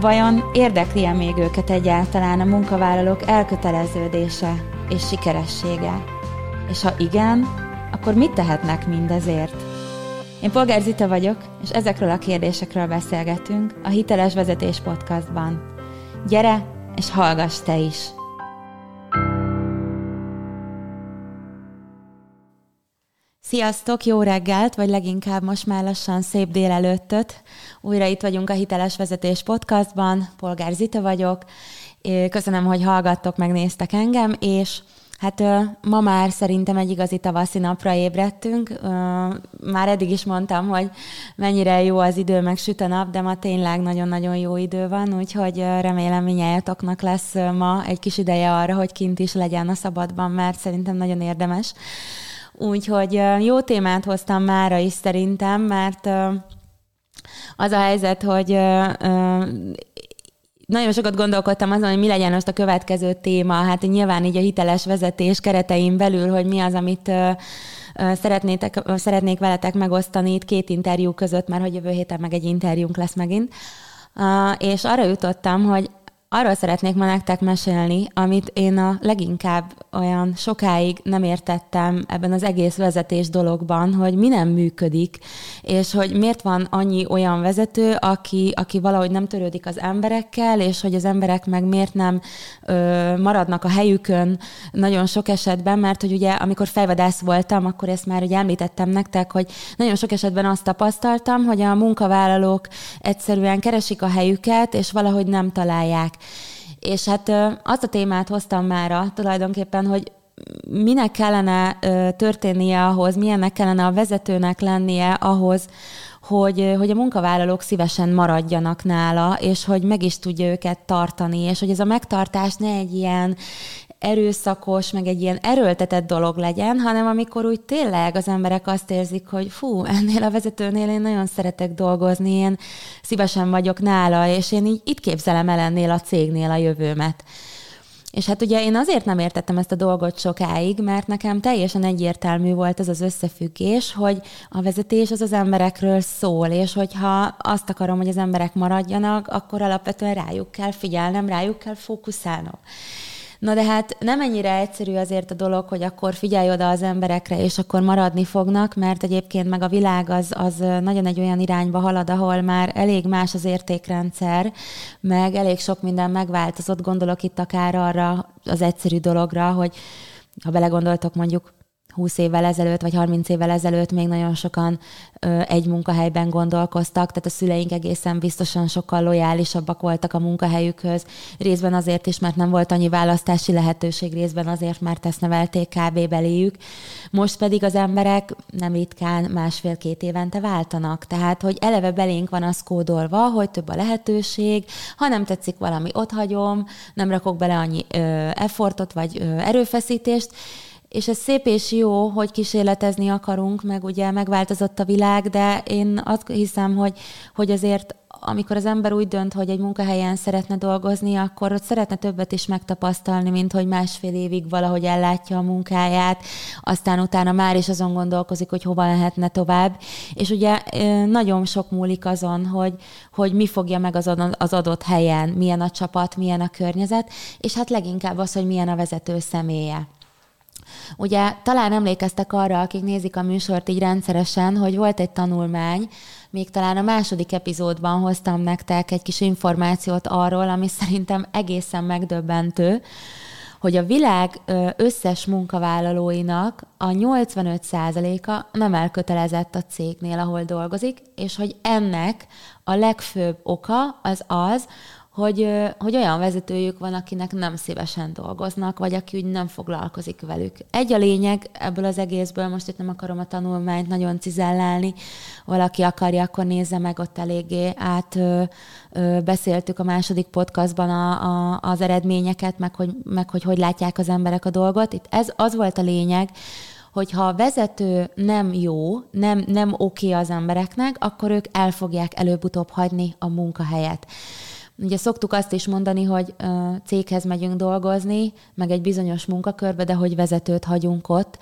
Vajon érdekli-e még őket egyáltalán a munkavállalók elköteleződése és sikeressége? És ha igen, akkor mit tehetnek mindezért? Én Polgár Zita vagyok, és ezekről a kérdésekről beszélgetünk a Hiteles Vezetés Podcastban. Gyere, és hallgass te is! Sziasztok, jó reggelt, vagy leginkább most már lassan szép délelőttöt. Újra itt vagyunk a Hiteles Vezetés Podcastban, Polgár Zita vagyok. Köszönöm, hogy hallgattok, megnéztek engem, és Hát ma már szerintem egy igazi tavaszi napra ébredtünk. Már eddig is mondtam, hogy mennyire jó az idő, meg süt a nap, de ma tényleg nagyon-nagyon jó idő van, úgyhogy remélem minnyájatoknak lesz ma egy kis ideje arra, hogy kint is legyen a szabadban, mert szerintem nagyon érdemes. Úgyhogy jó témát hoztam mára is szerintem, mert az a helyzet, hogy nagyon sokat gondolkodtam azon, hogy mi legyen most a következő téma. Hát nyilván így a hiteles vezetés keretein belül, hogy mi az, amit szeretnétek, szeretnék veletek megosztani itt két interjú között, mert hogy jövő héten meg egy interjúnk lesz megint. És arra jutottam, hogy arról szeretnék ma nektek mesélni, amit én a leginkább olyan sokáig nem értettem ebben az egész vezetés dologban, hogy mi nem működik, és hogy miért van annyi olyan vezető, aki, aki valahogy nem törődik az emberekkel, és hogy az emberek meg miért nem ö, maradnak a helyükön nagyon sok esetben, mert hogy ugye amikor fejvadász voltam, akkor ezt már ugye említettem nektek, hogy nagyon sok esetben azt tapasztaltam, hogy a munkavállalók egyszerűen keresik a helyüket, és valahogy nem találják. És hát azt a témát hoztam már tulajdonképpen, hogy minek kellene történnie ahhoz, milyennek kellene a vezetőnek lennie ahhoz, hogy, hogy a munkavállalók szívesen maradjanak nála, és hogy meg is tudja őket tartani, és hogy ez a megtartás ne egy ilyen erőszakos, meg egy ilyen erőltetett dolog legyen, hanem amikor úgy tényleg az emberek azt érzik, hogy fú, ennél a vezetőnél én nagyon szeretek dolgozni, én szívesen vagyok nála, és én így itt képzelem el ennél a cégnél a jövőmet. És hát ugye én azért nem értettem ezt a dolgot sokáig, mert nekem teljesen egyértelmű volt ez az összefüggés, hogy a vezetés az az emberekről szól, és hogyha azt akarom, hogy az emberek maradjanak, akkor alapvetően rájuk kell figyelnem, rájuk kell fókuszálnom. Na de hát nem ennyire egyszerű azért a dolog, hogy akkor figyelj oda az emberekre, és akkor maradni fognak, mert egyébként meg a világ az, az nagyon egy olyan irányba halad, ahol már elég más az értékrendszer, meg elég sok minden megváltozott, gondolok itt akár arra az egyszerű dologra, hogy ha belegondoltok mondjuk 20 évvel ezelőtt, vagy 30 évvel ezelőtt még nagyon sokan ö, egy munkahelyben gondolkoztak, tehát a szüleink egészen biztosan sokkal lojálisabbak voltak a munkahelyükhöz, részben azért is, mert nem volt annyi választási lehetőség, részben azért, mert ezt nevelték kb. beléjük. Most pedig az emberek nem ritkán másfél-két évente váltanak, tehát hogy eleve belénk van az kódolva, hogy több a lehetőség, ha nem tetszik valami, ott hagyom, nem rakok bele annyi ö, effortot vagy ö, erőfeszítést, és ez szép és jó, hogy kísérletezni akarunk, meg ugye megváltozott a világ, de én azt hiszem, hogy, hogy azért amikor az ember úgy dönt, hogy egy munkahelyen szeretne dolgozni, akkor ott szeretne többet is megtapasztalni, mint hogy másfél évig valahogy ellátja a munkáját, aztán utána már is azon gondolkozik, hogy hova lehetne tovább. És ugye nagyon sok múlik azon, hogy, hogy mi fogja meg az, az adott helyen, milyen a csapat, milyen a környezet, és hát leginkább az, hogy milyen a vezető személye. Ugye talán emlékeztek arra, akik nézik a műsort így rendszeresen, hogy volt egy tanulmány, még talán a második epizódban hoztam nektek egy kis információt arról, ami szerintem egészen megdöbbentő, hogy a világ összes munkavállalóinak a 85%-a nem elkötelezett a cégnél, ahol dolgozik, és hogy ennek a legfőbb oka az az, hogy, hogy olyan vezetőjük van, akinek nem szívesen dolgoznak, vagy aki úgy nem foglalkozik velük. Egy a lényeg ebből az egészből, most itt nem akarom a tanulmányt nagyon cizellálni, valaki akarja, akkor nézze meg, ott eléggé át ö, ö, beszéltük a második podcastban a, a, az eredményeket, meg hogy, meg hogy hogy látják az emberek a dolgot. Itt ez az volt a lényeg, hogyha a vezető nem jó, nem, nem oké okay az embereknek, akkor ők el fogják előbb-utóbb hagyni a munkahelyet. Ugye szoktuk azt is mondani, hogy céghez megyünk dolgozni, meg egy bizonyos munkakörbe, de hogy vezetőt hagyunk ott.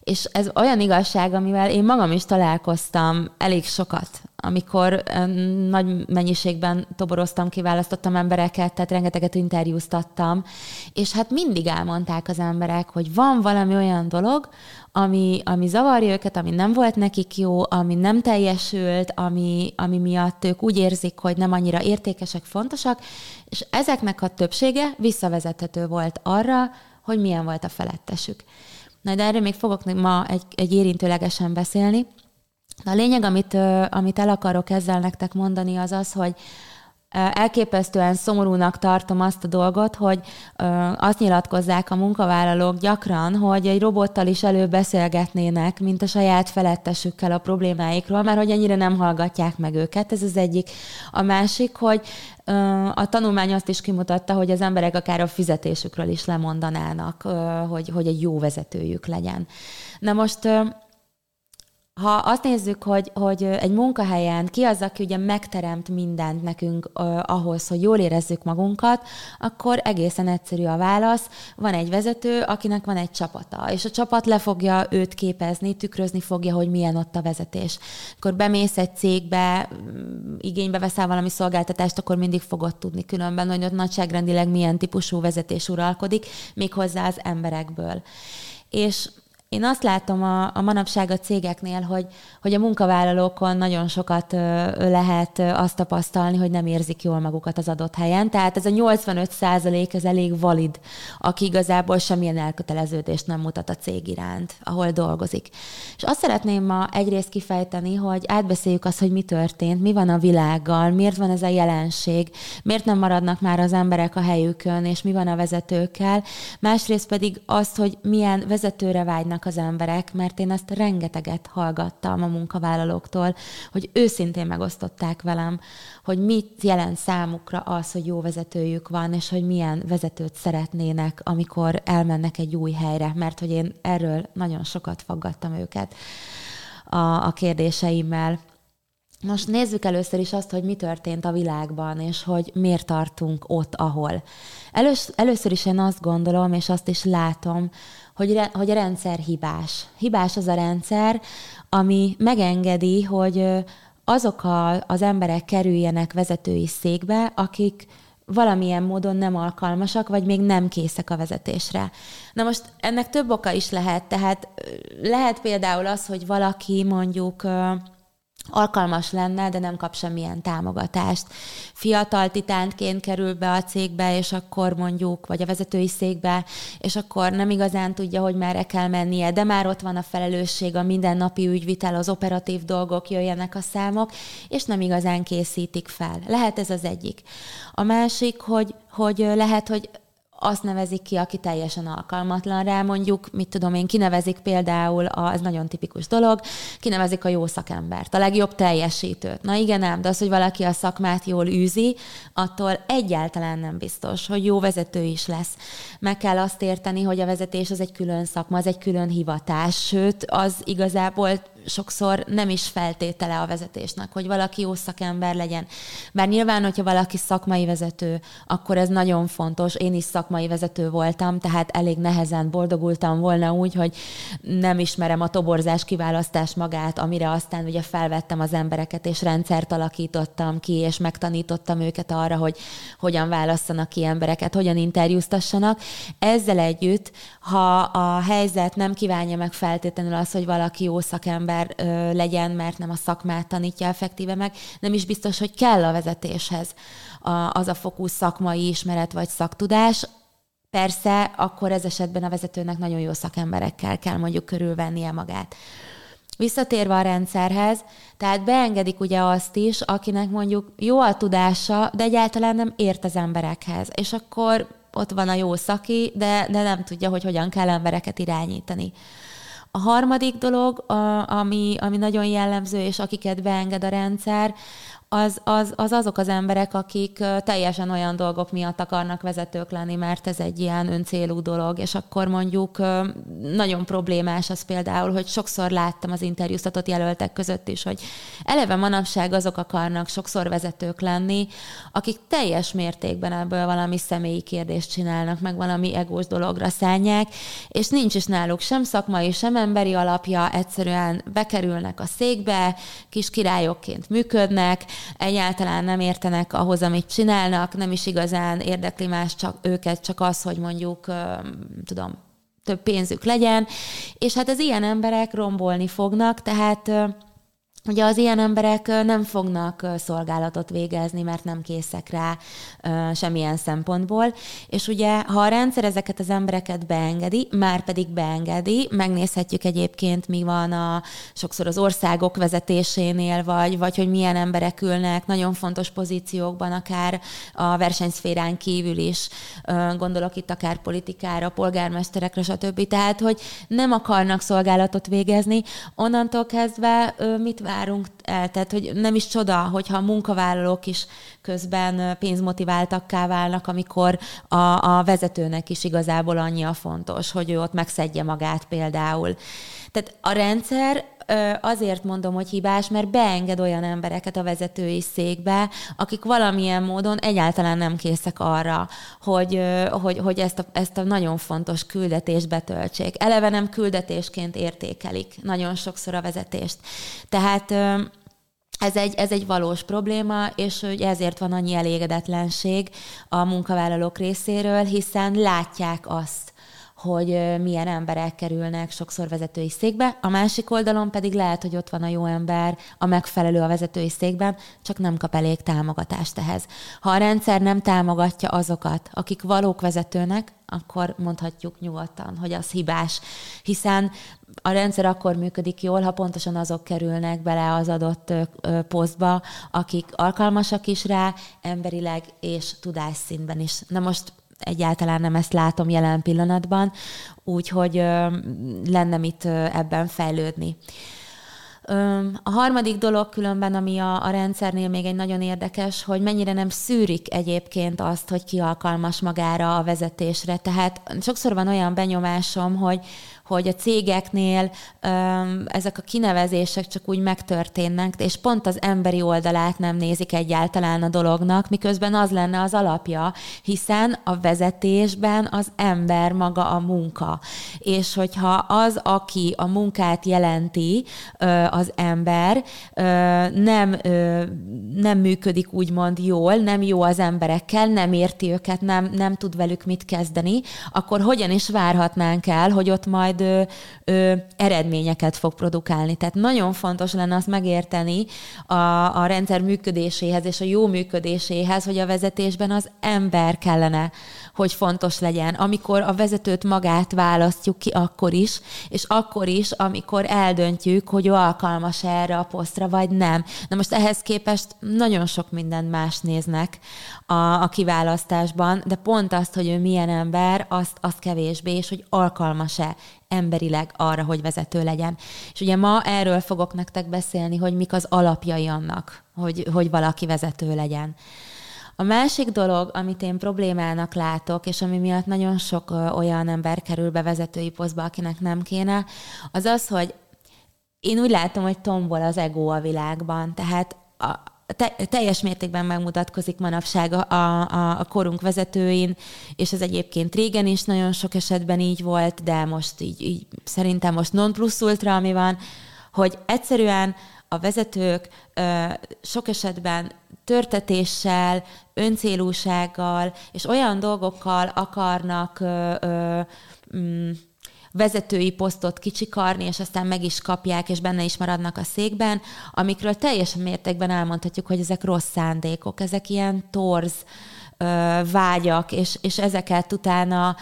És ez olyan igazság, amivel én magam is találkoztam elég sokat, amikor nagy mennyiségben toboroztam, kiválasztottam embereket, tehát rengeteget interjúztattam, és hát mindig elmondták az emberek, hogy van valami olyan dolog, ami, ami zavarja őket, ami nem volt nekik jó, ami nem teljesült, ami, ami miatt ők úgy érzik, hogy nem annyira értékesek, fontosak, és ezeknek a többsége visszavezethető volt arra, hogy milyen volt a felettesük. Na, de erről még fogok ma egy, egy érintőlegesen beszélni. De a lényeg, amit, amit el akarok ezzel nektek mondani, az az, hogy elképesztően szomorúnak tartom azt a dolgot, hogy azt nyilatkozzák a munkavállalók gyakran, hogy egy robottal is előbeszélgetnének, mint a saját felettesükkel a problémáikról, mert hogy ennyire nem hallgatják meg őket. Ez az egyik. A másik, hogy a tanulmány azt is kimutatta, hogy az emberek akár a fizetésükről is lemondanának, hogy, hogy egy jó vezetőjük legyen. Na most ha azt nézzük, hogy, hogy egy munkahelyen ki az, aki ugye megteremt mindent nekünk uh, ahhoz, hogy jól érezzük magunkat, akkor egészen egyszerű a válasz. Van egy vezető, akinek van egy csapata, és a csapat le fogja őt képezni, tükrözni fogja, hogy milyen ott a vezetés. Akkor bemész egy cégbe, mm, igénybe veszel valami szolgáltatást, akkor mindig fogod tudni különben, hogy ott nagyságrendileg milyen típusú vezetés uralkodik, méghozzá az emberekből. És én azt látom a, a manapság a cégeknél, hogy, hogy a munkavállalókon nagyon sokat lehet azt tapasztalni, hogy nem érzik jól magukat az adott helyen. Tehát ez a 85 százalék, ez elég valid, aki igazából semmilyen elköteleződést nem mutat a cég iránt, ahol dolgozik. És azt szeretném ma egyrészt kifejteni, hogy átbeszéljük azt, hogy mi történt, mi van a világgal, miért van ez a jelenség, miért nem maradnak már az emberek a helyükön, és mi van a vezetőkkel. Másrészt pedig azt, hogy milyen vezetőre vágynak az emberek, mert én ezt rengeteget hallgattam a munkavállalóktól, hogy őszintén megosztották velem, hogy mit jelent számukra az, hogy jó vezetőjük van, és hogy milyen vezetőt szeretnének, amikor elmennek egy új helyre, mert hogy én erről nagyon sokat faggattam őket a, a kérdéseimmel. Most nézzük először is azt, hogy mi történt a világban, és hogy miért tartunk ott, ahol. Elősz, először is én azt gondolom, és azt is látom, hogy, hogy a rendszer hibás. Hibás az a rendszer, ami megengedi, hogy azok a, az emberek kerüljenek vezetői székbe, akik valamilyen módon nem alkalmasak, vagy még nem készek a vezetésre. Na most ennek több oka is lehet, tehát lehet például az, hogy valaki mondjuk alkalmas lenne, de nem kap semmilyen támogatást. Fiatal titántként kerül be a cégbe, és akkor mondjuk, vagy a vezetői székbe, és akkor nem igazán tudja, hogy merre kell mennie, de már ott van a felelősség, a mindennapi ügyvitel, az operatív dolgok, jöjjenek a számok, és nem igazán készítik fel. Lehet ez az egyik. A másik, hogy, hogy lehet, hogy azt nevezik ki, aki teljesen alkalmatlan rá, mondjuk, mit tudom én, kinevezik például, a, ez nagyon tipikus dolog, kinevezik a jó szakembert, a legjobb teljesítőt. Na igen ám, de az, hogy valaki a szakmát jól űzi, attól egyáltalán nem biztos, hogy jó vezető is lesz. Meg kell azt érteni, hogy a vezetés az egy külön szakma, az egy külön hivatás, sőt, az igazából sokszor nem is feltétele a vezetésnek, hogy valaki jó szakember legyen. Bár nyilván, hogyha valaki szakmai vezető, akkor ez nagyon fontos. Én is szakmai vezető voltam, tehát elég nehezen boldogultam volna úgy, hogy nem ismerem a toborzás kiválasztás magát, amire aztán ugye felvettem az embereket, és rendszert alakítottam ki, és megtanítottam őket arra, hogy hogyan válasszanak ki embereket, hogyan interjúztassanak. Ezzel együtt, ha a helyzet nem kívánja meg feltétlenül az, hogy valaki jó szakember ö, legyen, mert nem a szakmát tanítja effektíve meg, nem is biztos, hogy kell a vezetéshez a, az a fokú szakmai ismeret vagy szaktudás, Persze, akkor ez esetben a vezetőnek nagyon jó szakemberekkel kell mondjuk körülvennie magát. Visszatérve a rendszerhez, tehát beengedik ugye azt is, akinek mondjuk jó a tudása, de egyáltalán nem ért az emberekhez. És akkor ott van a jó szaki, de, de nem tudja, hogy hogyan kell embereket irányítani. A harmadik dolog, ami, ami nagyon jellemző, és akiket beenged a rendszer, az, az, az azok az emberek, akik teljesen olyan dolgok miatt akarnak vezetők lenni, mert ez egy ilyen öncélú dolog, és akkor mondjuk nagyon problémás az például, hogy sokszor láttam az interjúztatott jelöltek között is, hogy eleve manapság azok akarnak sokszor vezetők lenni, akik teljes mértékben ebből valami személyi kérdést csinálnak, meg valami egós dologra szállják, és nincs is náluk sem szakmai, sem emberi alapja, egyszerűen bekerülnek a székbe, kis királyokként működnek, egyáltalán nem értenek ahhoz, amit csinálnak, nem is igazán érdekli más csak őket, csak az, hogy mondjuk, tudom, több pénzük legyen, és hát az ilyen emberek rombolni fognak, tehát Ugye az ilyen emberek nem fognak szolgálatot végezni, mert nem készek rá semmilyen szempontból, és ugye ha a rendszer ezeket az embereket beengedi, már pedig beengedi, megnézhetjük egyébként, mi van a sokszor az országok vezetésénél, vagy, vagy hogy milyen emberek ülnek nagyon fontos pozíciókban, akár a versenyszférán kívül is, gondolok itt akár politikára, polgármesterekre, stb. Tehát, hogy nem akarnak szolgálatot végezni, onnantól kezdve mit várunk el. Tehát, hogy nem is csoda, hogyha a munkavállalók is közben pénzmotiváltakká válnak, amikor a, a vezetőnek is igazából annyi a fontos, hogy ő ott megszedje magát például. Tehát a rendszer azért mondom, hogy hibás, mert beenged olyan embereket a vezetői székbe, akik valamilyen módon egyáltalán nem készek arra, hogy, hogy, hogy ezt, a, ezt a nagyon fontos küldetést betöltsék. Eleve nem küldetésként értékelik nagyon sokszor a vezetést. Tehát ez egy, ez egy valós probléma, és hogy ezért van annyi elégedetlenség a munkavállalók részéről, hiszen látják azt, hogy milyen emberek kerülnek sokszor vezetői székbe, a másik oldalon pedig lehet, hogy ott van a jó ember, a megfelelő a vezetői székben, csak nem kap elég támogatást ehhez. Ha a rendszer nem támogatja azokat, akik valók vezetőnek, akkor mondhatjuk nyugodtan, hogy az hibás, hiszen a rendszer akkor működik jól, ha pontosan azok kerülnek bele az adott posztba, akik alkalmasak is rá, emberileg és tudásszintben is. Na most egyáltalán nem ezt látom jelen pillanatban, úgyhogy lenne mit ebben fejlődni. A harmadik dolog különben, ami a, a rendszernél még egy nagyon érdekes, hogy mennyire nem szűrik egyébként azt, hogy ki alkalmas magára a vezetésre. Tehát sokszor van olyan benyomásom, hogy, hogy a cégeknél öm, ezek a kinevezések csak úgy megtörténnek, és pont az emberi oldalát nem nézik egyáltalán a dolognak, miközben az lenne az alapja, hiszen a vezetésben az ember maga a munka. És hogyha az, aki a munkát jelenti, az ember, nem, nem működik úgymond jól, nem jó az emberekkel, nem érti őket, nem, nem tud velük mit kezdeni, akkor hogyan is várhatnánk el, hogy ott majd ö, ö, eredményeket fog produkálni. Tehát nagyon fontos lenne azt megérteni a, a rendszer működéséhez és a jó működéséhez, hogy a vezetésben az ember kellene, hogy fontos legyen. Amikor a vezetőt magát választjuk ki, akkor is, és akkor is, amikor eldöntjük, hogy ő alkalmas erre a posztra, vagy nem. Na most ehhez képest nagyon sok mindent más néznek a, a kiválasztásban, de pont azt, hogy ő milyen ember, azt, azt kevésbé, és hogy alkalmas-e emberileg arra, hogy vezető legyen. És ugye ma erről fogok nektek beszélni, hogy mik az alapjai annak, hogy, hogy valaki vezető legyen. A másik dolog, amit én problémának látok, és ami miatt nagyon sok olyan ember kerül be vezetői posztba, akinek nem kéne, az az, hogy én úgy látom, hogy tombol az ego a világban, tehát a, te, teljes mértékben megmutatkozik manapság a, a, a korunk vezetőin, és ez egyébként régen is nagyon sok esetben így volt, de most így, így szerintem most non plus ultra, ami van, hogy egyszerűen a vezetők ö, sok esetben törtetéssel, öncélúsággal és olyan dolgokkal akarnak ö, ö, mm, vezetői posztot kicsikarni, és aztán meg is kapják, és benne is maradnak a székben, amikről teljesen mértékben elmondhatjuk, hogy ezek rossz szándékok, ezek ilyen torz, vágyak, és, és ezeket utána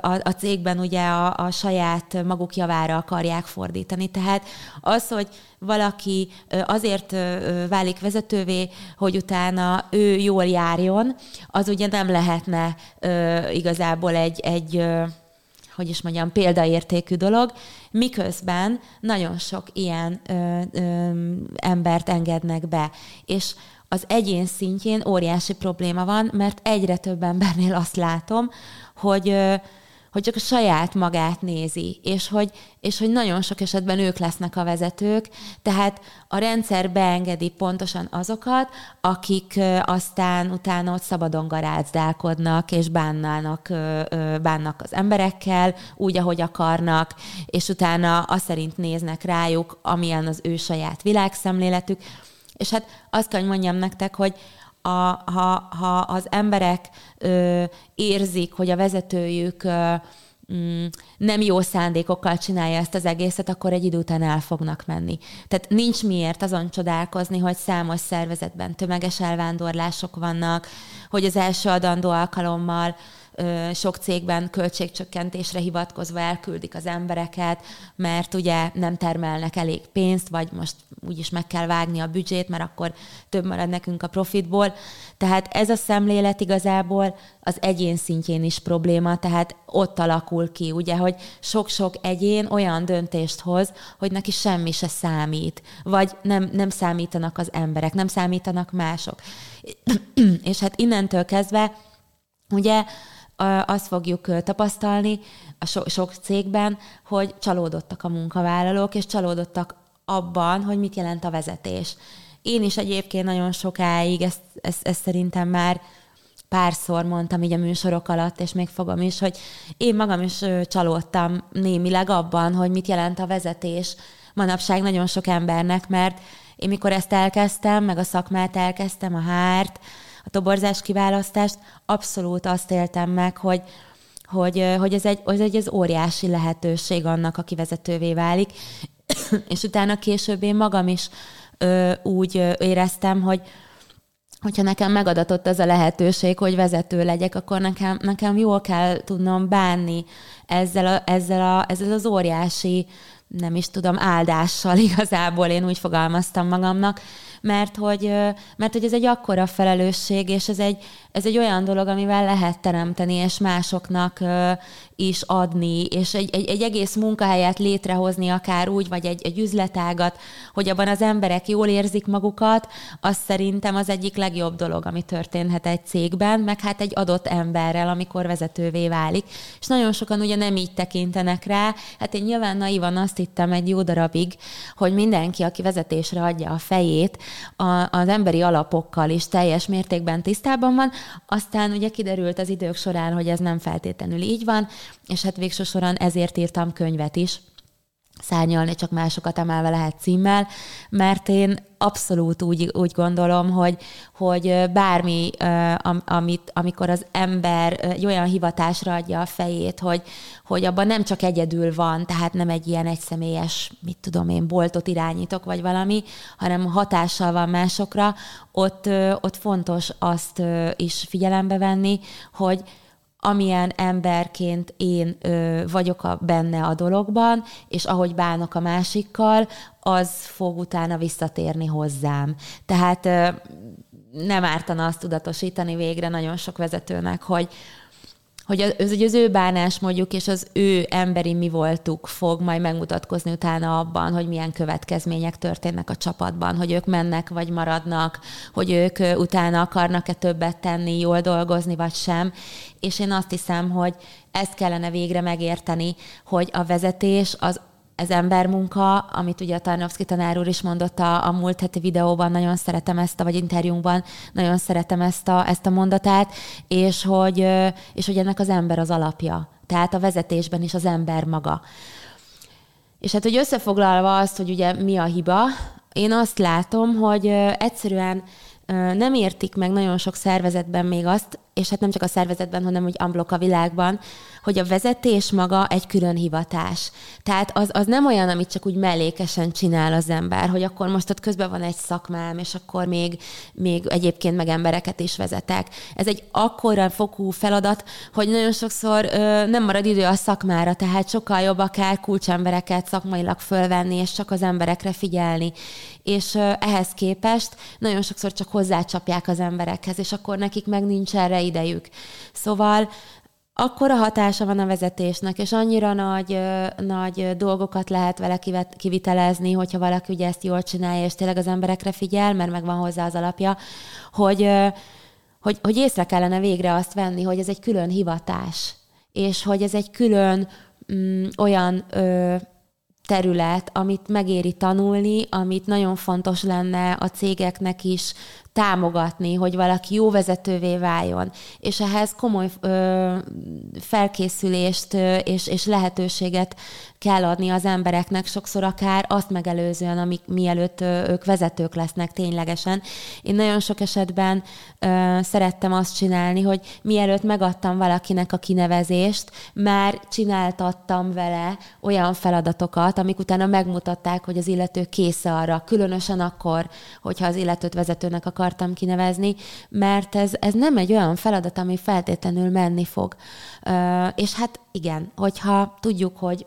a, a cégben ugye a, a saját maguk javára akarják fordítani. Tehát az, hogy valaki azért válik vezetővé, hogy utána ő jól járjon, az ugye nem lehetne igazából egy, egy hogy is mondjam, példaértékű dolog, miközben nagyon sok ilyen ö, ö, embert engednek be. És az egyén szintjén óriási probléma van, mert egyre több embernél azt látom, hogy ö, hogy csak a saját magát nézi, és hogy, és hogy nagyon sok esetben ők lesznek a vezetők, tehát a rendszer beengedi pontosan azokat, akik aztán utána ott szabadon garázdálkodnak, és bánnának, bánnak az emberekkel, úgy, ahogy akarnak, és utána azt szerint néznek rájuk, amilyen az ő saját világszemléletük. És hát azt kell, hogy mondjam nektek, hogy a, ha, ha az emberek ö, érzik, hogy a vezetőjük ö, mm, nem jó szándékokkal csinálja ezt az egészet, akkor egy idő után el fognak menni. Tehát nincs miért azon csodálkozni, hogy számos szervezetben tömeges elvándorlások vannak, hogy az első adandó alkalommal sok cégben költségcsökkentésre hivatkozva elküldik az embereket, mert ugye nem termelnek elég pénzt, vagy most úgyis meg kell vágni a büdzsét, mert akkor több marad nekünk a profitból. Tehát ez a szemlélet igazából az egyén szintjén is probléma, tehát ott alakul ki, ugye, hogy sok-sok egyén olyan döntést hoz, hogy neki semmi se számít, vagy nem, nem számítanak az emberek, nem számítanak mások. És hát innentől kezdve, ugye, azt fogjuk tapasztalni a so- sok cégben, hogy csalódottak a munkavállalók, és csalódottak abban, hogy mit jelent a vezetés. Én is egyébként nagyon sokáig, ezt, ezt, ezt szerintem már párszor mondtam így a műsorok alatt, és még fogom is, hogy én magam is csalódtam némileg abban, hogy mit jelent a vezetés manapság nagyon sok embernek, mert én mikor ezt elkezdtem, meg a szakmát elkezdtem, a hárt, a toborzás kiválasztást, abszolút azt éltem meg, hogy, hogy, hogy ez, egy, ez egy ez óriási lehetőség annak, aki vezetővé válik, és utána később én magam is ö, úgy éreztem, hogy hogyha nekem megadatott az a lehetőség, hogy vezető legyek, akkor nekem, nekem jól kell tudnom bánni ezzel, a, ezzel, a, ezzel az óriási, nem is tudom, áldással igazából én úgy fogalmaztam magamnak, mert hogy, mert hogy ez egy akkora felelősség, és ez egy, ez egy olyan dolog, amivel lehet teremteni, és másoknak is adni, és egy, egy, egy egész munkahelyet létrehozni, akár úgy, vagy egy, egy üzletágat, hogy abban az emberek jól érzik magukat, az szerintem az egyik legjobb dolog, ami történhet egy cégben, meg hát egy adott emberrel, amikor vezetővé válik. És nagyon sokan ugye nem így tekintenek rá. Hát én nyilván naivan azt hittem egy jó darabig, hogy mindenki, aki vezetésre adja a fejét, a, az emberi alapokkal is teljes mértékben tisztában van, aztán ugye kiderült az idők során, hogy ez nem feltétlenül így van, és hát végső soron ezért írtam könyvet is, szárnyalni csak másokat emelve lehet címmel, mert én abszolút úgy, úgy gondolom, hogy, hogy bármi, amit, amikor az ember egy olyan hivatásra adja a fejét, hogy, hogy abban nem csak egyedül van, tehát nem egy ilyen egyszemélyes, mit tudom én, boltot irányítok, vagy valami, hanem hatással van másokra, ott, ott fontos azt is figyelembe venni, hogy amilyen emberként én ö, vagyok a, benne a dologban, és ahogy bánok a másikkal, az fog utána visszatérni hozzám. Tehát ö, nem ártana azt tudatosítani végre nagyon sok vezetőnek, hogy, hogy az, hogy az ő bánásmódjuk és az ő emberi mi voltuk fog majd megmutatkozni utána abban, hogy milyen következmények történnek a csapatban, hogy ők mennek vagy maradnak, hogy ők utána akarnak-e többet tenni, jól dolgozni vagy sem. És én azt hiszem, hogy ezt kellene végre megérteni, hogy a vezetés az ez embermunka, amit ugye a Tarnowski tanár úr is mondott a, a múlt heti videóban, nagyon szeretem ezt a, vagy interjúnkban, nagyon szeretem ezt a, ezt a mondatát, és hogy, és hogy ennek az ember az alapja. Tehát a vezetésben is az ember maga. És hát, hogy összefoglalva azt, hogy ugye mi a hiba, én azt látom, hogy egyszerűen nem értik meg nagyon sok szervezetben még azt, és hát nem csak a szervezetben, hanem úgy amblok a világban, hogy a vezetés maga egy külön hivatás. Tehát az, az nem olyan, amit csak úgy mellékesen csinál az ember, hogy akkor most ott közben van egy szakmám, és akkor még, még egyébként meg embereket is vezetek. Ez egy akkora fokú feladat, hogy nagyon sokszor ö, nem marad idő a szakmára, tehát sokkal jobb akár kulcsembereket szakmailag fölvenni, és csak az emberekre figyelni. És ö, ehhez képest nagyon sokszor csak hozzácsapják az emberekhez, és akkor nekik meg nincs erre idejük. Szóval akkora hatása van a vezetésnek, és annyira nagy, nagy dolgokat lehet vele kivitelezni, hogyha valaki ugye ezt jól csinálja, és tényleg az emberekre figyel, mert megvan hozzá az alapja, hogy, hogy, hogy észre kellene végre azt venni, hogy ez egy külön hivatás, és hogy ez egy külön mm, olyan ö, terület, amit megéri tanulni, amit nagyon fontos lenne a cégeknek is támogatni, hogy valaki jó vezetővé váljon, és ehhez komoly ö, felkészülést ö, és, és lehetőséget kell adni az embereknek, sokszor akár azt megelőzően, amik mielőtt ö, ők vezetők lesznek ténylegesen. Én nagyon sok esetben ö, szerettem azt csinálni, hogy mielőtt megadtam valakinek a kinevezést, már csináltattam vele olyan feladatokat, amik utána megmutatták, hogy az illető kész arra, különösen akkor, hogyha az illetőt vezetőnek akar akartam kinevezni, mert ez, ez nem egy olyan feladat, ami feltétlenül menni fog. És hát igen, hogyha tudjuk, hogy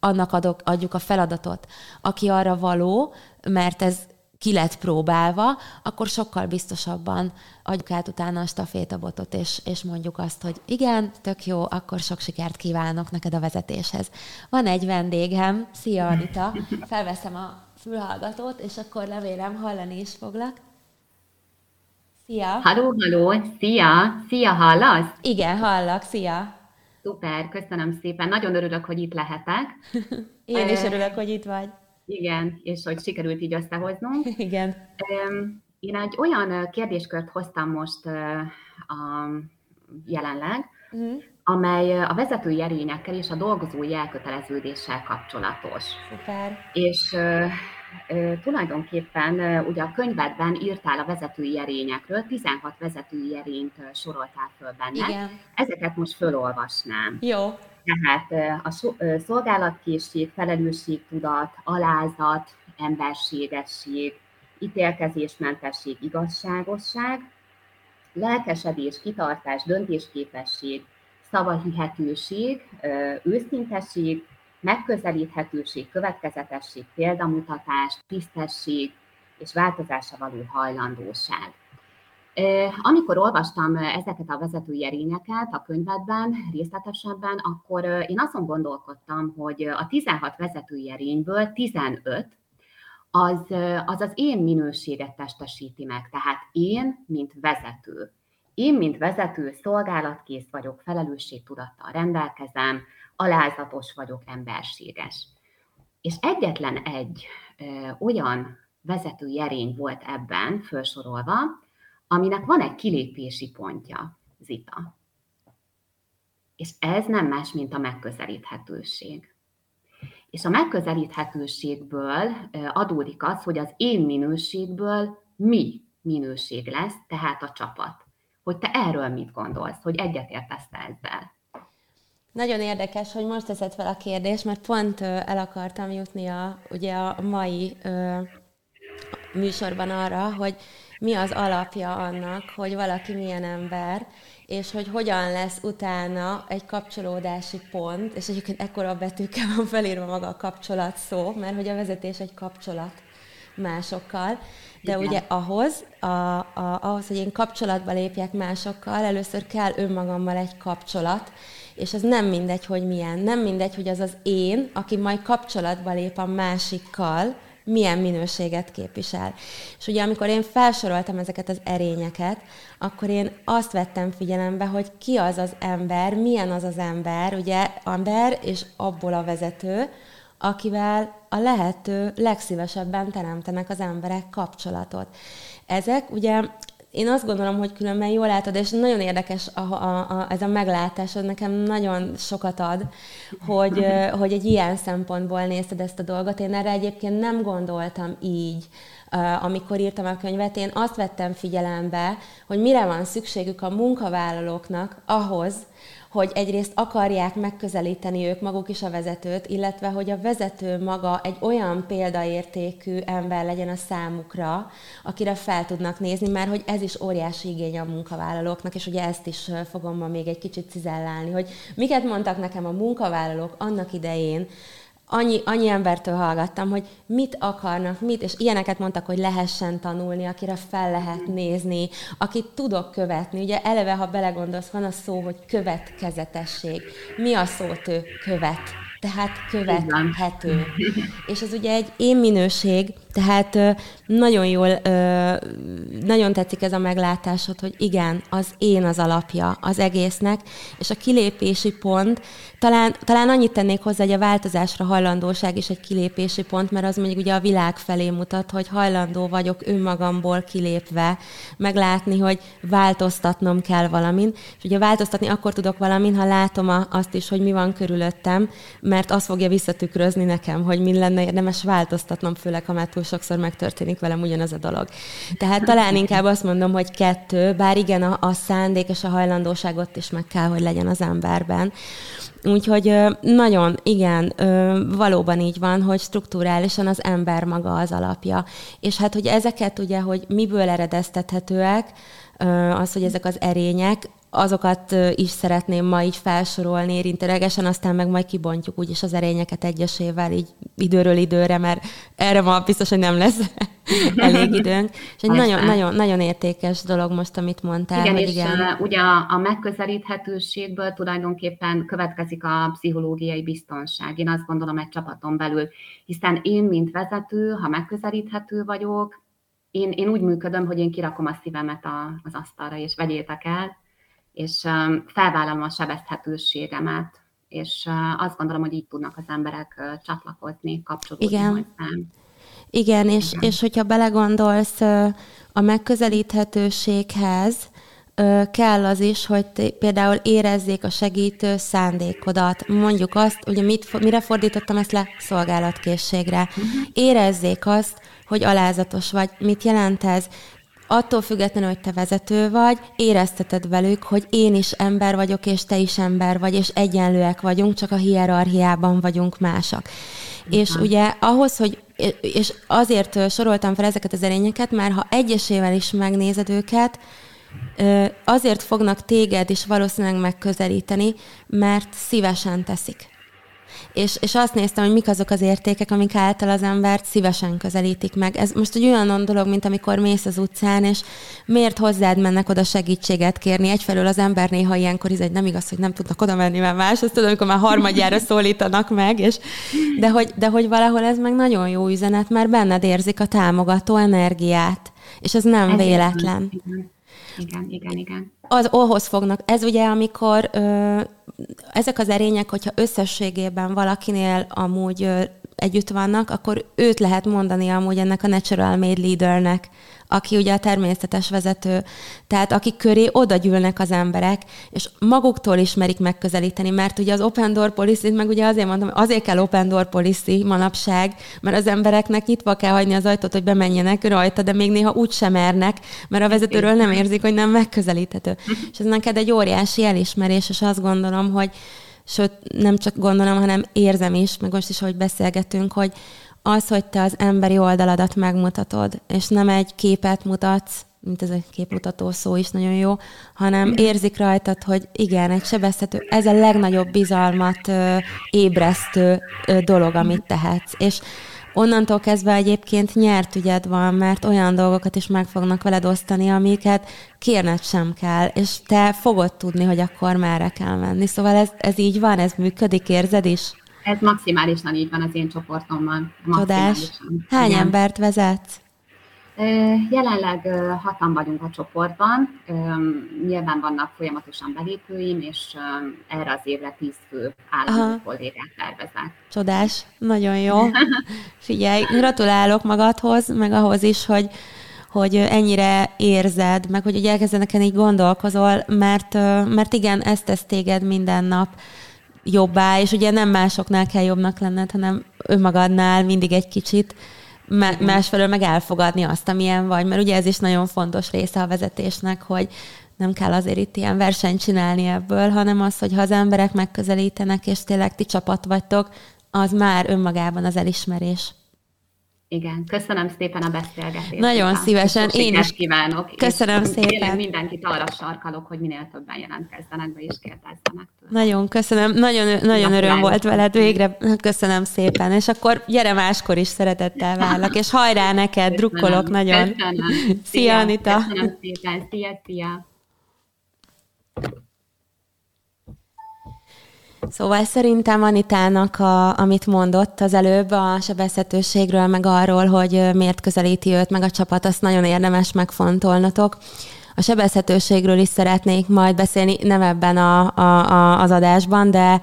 annak adok, adjuk a feladatot, aki arra való, mert ez ki lett próbálva, akkor sokkal biztosabban adjuk át utána a stafétabotot, és, és mondjuk azt, hogy igen, tök jó, akkor sok sikert kívánok neked a vezetéshez. Van egy vendégem, szia Anita, felveszem a fülhallgatót, és akkor remélem hallani is foglak. Szia! Halló, halló! Szia! Szia, hallasz? Igen, hallak, szia! Szuper, köszönöm szépen. Nagyon örülök, hogy itt lehetek. Én is örülök, hogy itt vagy. Igen, és hogy sikerült így összehoznunk. Igen. Én egy olyan kérdéskört hoztam most a jelenleg, uh-huh. amely a vezetői erényekkel és a dolgozói elköteleződéssel kapcsolatos. Szuper. És tulajdonképpen ugye a könyvedben írtál a vezetői erényekről, 16 vezetői erényt soroltál föl benne. Igen. Ezeket most fölolvasnám. Jó. Tehát a szolgálatkészség, felelősségtudat, alázat, emberségesség, ítélkezésmentesség, igazságosság, lelkesedés, kitartás, döntésképesség, szavahihetőség, őszintesség, megközelíthetőség, következetesség, példamutatás, tisztesség és változásra való hajlandóság. Amikor olvastam ezeket a vezetői erényeket a könyvedben részletesebben, akkor én azon gondolkodtam, hogy a 16 vezetői erényből 15 az, az az én minőséget testesíti meg. Tehát én, mint vezető. Én, mint vezető, szolgálatkész vagyok, felelősségtudattal rendelkezem, alázatos vagyok, emberséges. És egyetlen egy ö, olyan vezetői erény volt ebben felsorolva, aminek van egy kilépési pontja, Zita. És ez nem más, mint a megközelíthetőség. És a megközelíthetőségből adódik az, hogy az én minőségből mi minőség lesz, tehát a csapat. Hogy te erről mit gondolsz, hogy egyetértesz ezzel? Nagyon érdekes, hogy most teszed fel a kérdést, mert pont el akartam jutni a, ugye a mai ö, műsorban arra, hogy mi az alapja annak, hogy valaki milyen ember, és hogy hogyan lesz utána egy kapcsolódási pont, és egyébként ekkora betűkkel van felírva maga a kapcsolat szó, mert hogy a vezetés egy kapcsolat másokkal, de Igen. ugye ahhoz, a, a, ahhoz, hogy én kapcsolatba lépjek másokkal, először kell önmagammal egy kapcsolat, és ez nem mindegy, hogy milyen. Nem mindegy, hogy az az én, aki majd kapcsolatba lép a másikkal, milyen minőséget képvisel. És ugye amikor én felsoroltam ezeket az erényeket, akkor én azt vettem figyelembe, hogy ki az az ember, milyen az az ember, ugye ember és abból a vezető, akivel a lehető legszívesebben teremtenek az emberek kapcsolatot. Ezek ugye én azt gondolom, hogy különben jól látod, és nagyon érdekes a, a, a, ez a meglátás, hogy nekem nagyon sokat ad, hogy, hogy egy ilyen szempontból nézted ezt a dolgot. Én erre egyébként nem gondoltam így, amikor írtam a könyvet. Én azt vettem figyelembe, hogy mire van szükségük a munkavállalóknak ahhoz, hogy egyrészt akarják megközelíteni ők maguk is a vezetőt, illetve hogy a vezető maga egy olyan példaértékű ember legyen a számukra, akire fel tudnak nézni, mert hogy ez is óriási igény a munkavállalóknak, és ugye ezt is fogom ma még egy kicsit cizellálni, hogy miket mondtak nekem a munkavállalók annak idején, annyi, annyi embertől hallgattam, hogy mit akarnak, mit, és ilyeneket mondtak, hogy lehessen tanulni, akire fel lehet nézni, akit tudok követni. Ugye eleve, ha belegondolsz, van a szó, hogy következetesség. Mi a szót ő követ? Tehát követhető. És ez ugye egy én minőség, tehát nagyon jól, nagyon tetszik ez a meglátásod, hogy igen, az én az alapja az egésznek, és a kilépési pont, talán, talán annyit tennék hozzá, hogy a változásra hajlandóság is egy kilépési pont, mert az mondjuk ugye a világ felé mutat, hogy hajlandó vagyok önmagamból kilépve meglátni, hogy változtatnom kell valamin, és ugye változtatni akkor tudok valamin, ha látom azt is, hogy mi van körülöttem, mert azt fogja visszatükrözni nekem, hogy mi lenne érdemes változtatnom, főleg ha már túl sokszor megtörténik velem ugyanaz a dolog. Tehát talán inkább azt mondom, hogy kettő, bár igen, a, a szándék és a hajlandóságot is meg kell, hogy legyen az emberben. Úgyhogy nagyon, igen, valóban így van, hogy strukturálisan az ember maga az alapja. És hát, hogy ezeket ugye, hogy miből eredeztethetőek, az, hogy ezek az erények, azokat is szeretném ma így felsorolni érintőlegesen, aztán meg majd kibontjuk úgyis az erényeket egyesével így időről időre, mert erre ma biztos, hogy nem lesz elég időnk. És egy nagyon, nagyon, nagyon értékes dolog most, amit mondtál. Igen, hogy és igen. ugye a, a megközelíthetőségből tulajdonképpen következik a pszichológiai biztonság. Én azt gondolom egy csapaton belül, hiszen én, mint vezető, ha megközelíthető vagyok, én, én úgy működöm, hogy én kirakom a szívemet a, az asztalra, és vegyétek el, és um, felvállalom a sebezhetőségemet, és uh, azt gondolom, hogy így tudnak az emberek uh, csatlakozni, kapcsolódni Igen. hozzám. Igen, és, Igen. és hogyha belegondolsz a megközelíthetőséghez, kell az is, hogy például érezzék a segítő szándékodat. Mondjuk azt, ugye mit, mire fordítottam ezt le? Szolgálatkészségre. Uh-huh. Érezzék azt, hogy alázatos vagy. Mit jelent ez? Attól függetlenül, hogy te vezető vagy, érezteted velük, hogy én is ember vagyok, és te is ember vagy, és egyenlőek vagyunk, csak a hierarchiában vagyunk másak. Uh-huh. És ugye ahhoz, hogy és azért soroltam fel ezeket az erényeket, mert ha egyesével is megnézed őket, azért fognak téged is valószínűleg megközelíteni, mert szívesen teszik és, és azt néztem, hogy mik azok az értékek, amik által az embert szívesen közelítik meg. Ez most egy olyan dolog, mint amikor mész az utcán, és miért hozzád mennek oda segítséget kérni. Egyfelől az ember néha ilyenkor is, hogy nem igaz, hogy nem tudnak oda menni, mert más, azt tudom, amikor már harmadjára szólítanak meg, és, de, hogy, de hogy valahol ez meg nagyon jó üzenet, mert benned érzik a támogató energiát, és ez nem ez véletlen. Igen. Igen, igen, igen. Az ahhoz fognak. Ez ugye, amikor ö, ezek az erények, hogyha összességében valakinél amúgy ö, együtt vannak, akkor őt lehet mondani amúgy ennek a natural made leadernek, aki ugye a természetes vezető, tehát aki köré oda gyűlnek az emberek, és maguktól ismerik megközelíteni, mert ugye az open door policy meg ugye azért mondom, azért kell open door policy manapság, mert az embereknek nyitva kell hagyni az ajtót, hogy bemenjenek rajta, de még néha úgy sem mernek, mert a vezetőről nem érzik, hogy nem megközelíthető. És ez neked egy óriási elismerés, és azt gondolom, hogy sőt, nem csak gondolom, hanem érzem is, meg most is, hogy beszélgetünk, hogy az, hogy te az emberi oldaladat megmutatod, és nem egy képet mutatsz, mint ez egy képmutató szó is nagyon jó, hanem érzik rajtad, hogy igen, egy sebezhető, ez a legnagyobb bizalmat ö, ébresztő ö, dolog, amit tehetsz. És onnantól kezdve egyébként nyert ügyed van, mert olyan dolgokat is meg fognak veled osztani, amiket kérned sem kell, és te fogod tudni, hogy akkor merre kell menni. Szóval ez, ez így van, ez működik, érzed is? Ez maximálisan így van az én csoportomban. Csodás. Hány Igen. embert vezetsz? Jelenleg hatan vagyunk a csoportban, nyilván vannak folyamatosan belépőim, és erre az évre tíz fő állami kollégát tervezek. Csodás, nagyon jó. Figyelj, gratulálok magadhoz, meg ahhoz is, hogy hogy ennyire érzed, meg hogy elkezdenek így gondolkozol, mert, mert igen, ezt tesz téged minden nap jobbá, és ugye nem másoknál kell jobbnak lenned, hanem önmagadnál mindig egy kicsit, másfelől meg elfogadni azt, amilyen vagy, mert ugye ez is nagyon fontos része a vezetésnek, hogy nem kell azért itt ilyen versenyt csinálni ebből, hanem az, hogy ha az emberek megközelítenek, és tényleg ti csapat vagytok, az már önmagában az elismerés. Igen, köszönöm szépen a beszélgetést. Nagyon után. szívesen, én is kívánok. Köszönöm és szépen. Mindenkit arra sarkalok, hogy minél többen jelentkezzenek be és kérdezzenek tőle. Nagyon köszönöm, nagyon, nagyon öröm volt veled, végre köszönöm szépen, és akkor gyere máskor is szeretettel várlak, és hajrá neked, köszönöm. drukkolok nagyon. Köszönöm. Szia, Szia Anita. Köszönöm szépen, szia, szia. Szóval szerintem Anitának, a, amit mondott az előbb a sebezhetőségről, meg arról, hogy miért közelíti őt, meg a csapat, azt nagyon érdemes megfontolnotok. A sebezhetőségről is szeretnék majd beszélni, nem ebben a, a, a, az adásban, de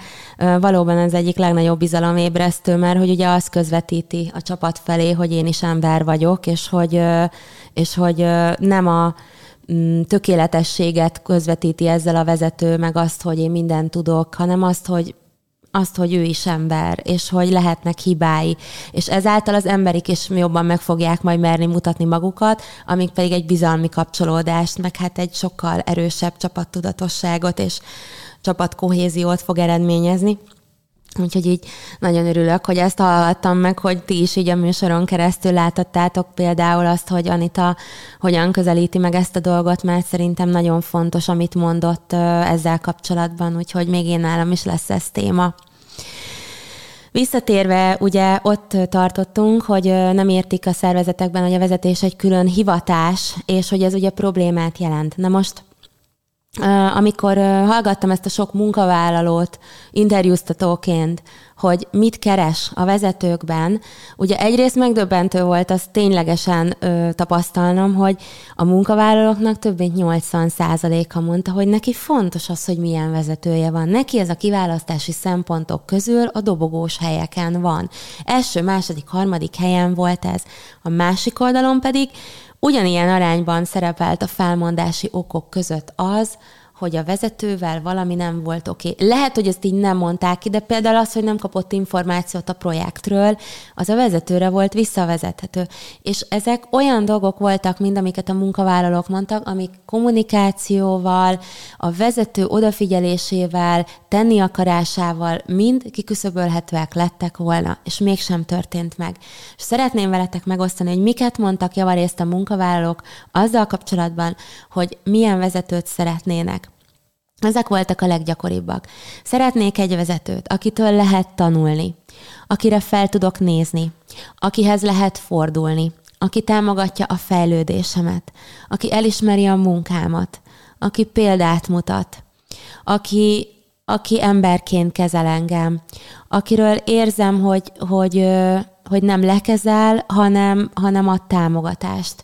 valóban az egyik legnagyobb bizalomébresztő, mert hogy ugye az közvetíti a csapat felé, hogy én is ember vagyok, és hogy, és hogy nem a tökéletességet közvetíti ezzel a vezető, meg azt, hogy én mindent tudok, hanem azt, hogy azt, hogy ő is ember, és hogy lehetnek hibái, és ezáltal az emberik is jobban meg fogják majd merni mutatni magukat, amik pedig egy bizalmi kapcsolódást, meg hát egy sokkal erősebb csapattudatosságot és csapatkohéziót fog eredményezni. Úgyhogy így nagyon örülök, hogy ezt hallottam meg, hogy ti is így a műsoron keresztül láthattátok például azt, hogy Anita hogyan közelíti meg ezt a dolgot, mert szerintem nagyon fontos, amit mondott ezzel kapcsolatban, úgyhogy még én nálam is lesz ez téma. Visszatérve, ugye ott tartottunk, hogy nem értik a szervezetekben, hogy a vezetés egy külön hivatás, és hogy ez ugye problémát jelent. Na most amikor hallgattam ezt a sok munkavállalót interjúztatóként, hogy mit keres a vezetőkben, ugye egyrészt megdöbbentő volt az ténylegesen ö, tapasztalnom, hogy a munkavállalóknak több mint 80%-a mondta, hogy neki fontos az, hogy milyen vezetője van. Neki ez a kiválasztási szempontok közül a dobogós helyeken van. Első, második, harmadik helyen volt ez. A másik oldalon pedig Ugyanilyen arányban szerepelt a felmondási okok között az, hogy a vezetővel valami nem volt oké. Okay. Lehet, hogy ezt így nem mondták ki, de például az, hogy nem kapott információt a projektről, az a vezetőre volt visszavezethető. És ezek olyan dolgok voltak, mind amiket a munkavállalók mondtak, amik kommunikációval, a vezető odafigyelésével, tenni akarásával mind kiküszöbölhetőek lettek volna, és mégsem történt meg. És szeretném veletek megosztani, hogy miket mondtak javarészt a munkavállalók azzal kapcsolatban, hogy milyen vezetőt szeretnének. Ezek voltak a leggyakoribbak. Szeretnék egy vezetőt, akitől lehet tanulni, akire fel tudok nézni, akihez lehet fordulni, aki támogatja a fejlődésemet, aki elismeri a munkámat, aki példát mutat, aki, aki emberként kezel engem, akiről érzem, hogy, hogy, hogy nem lekezel, hanem, hanem ad támogatást.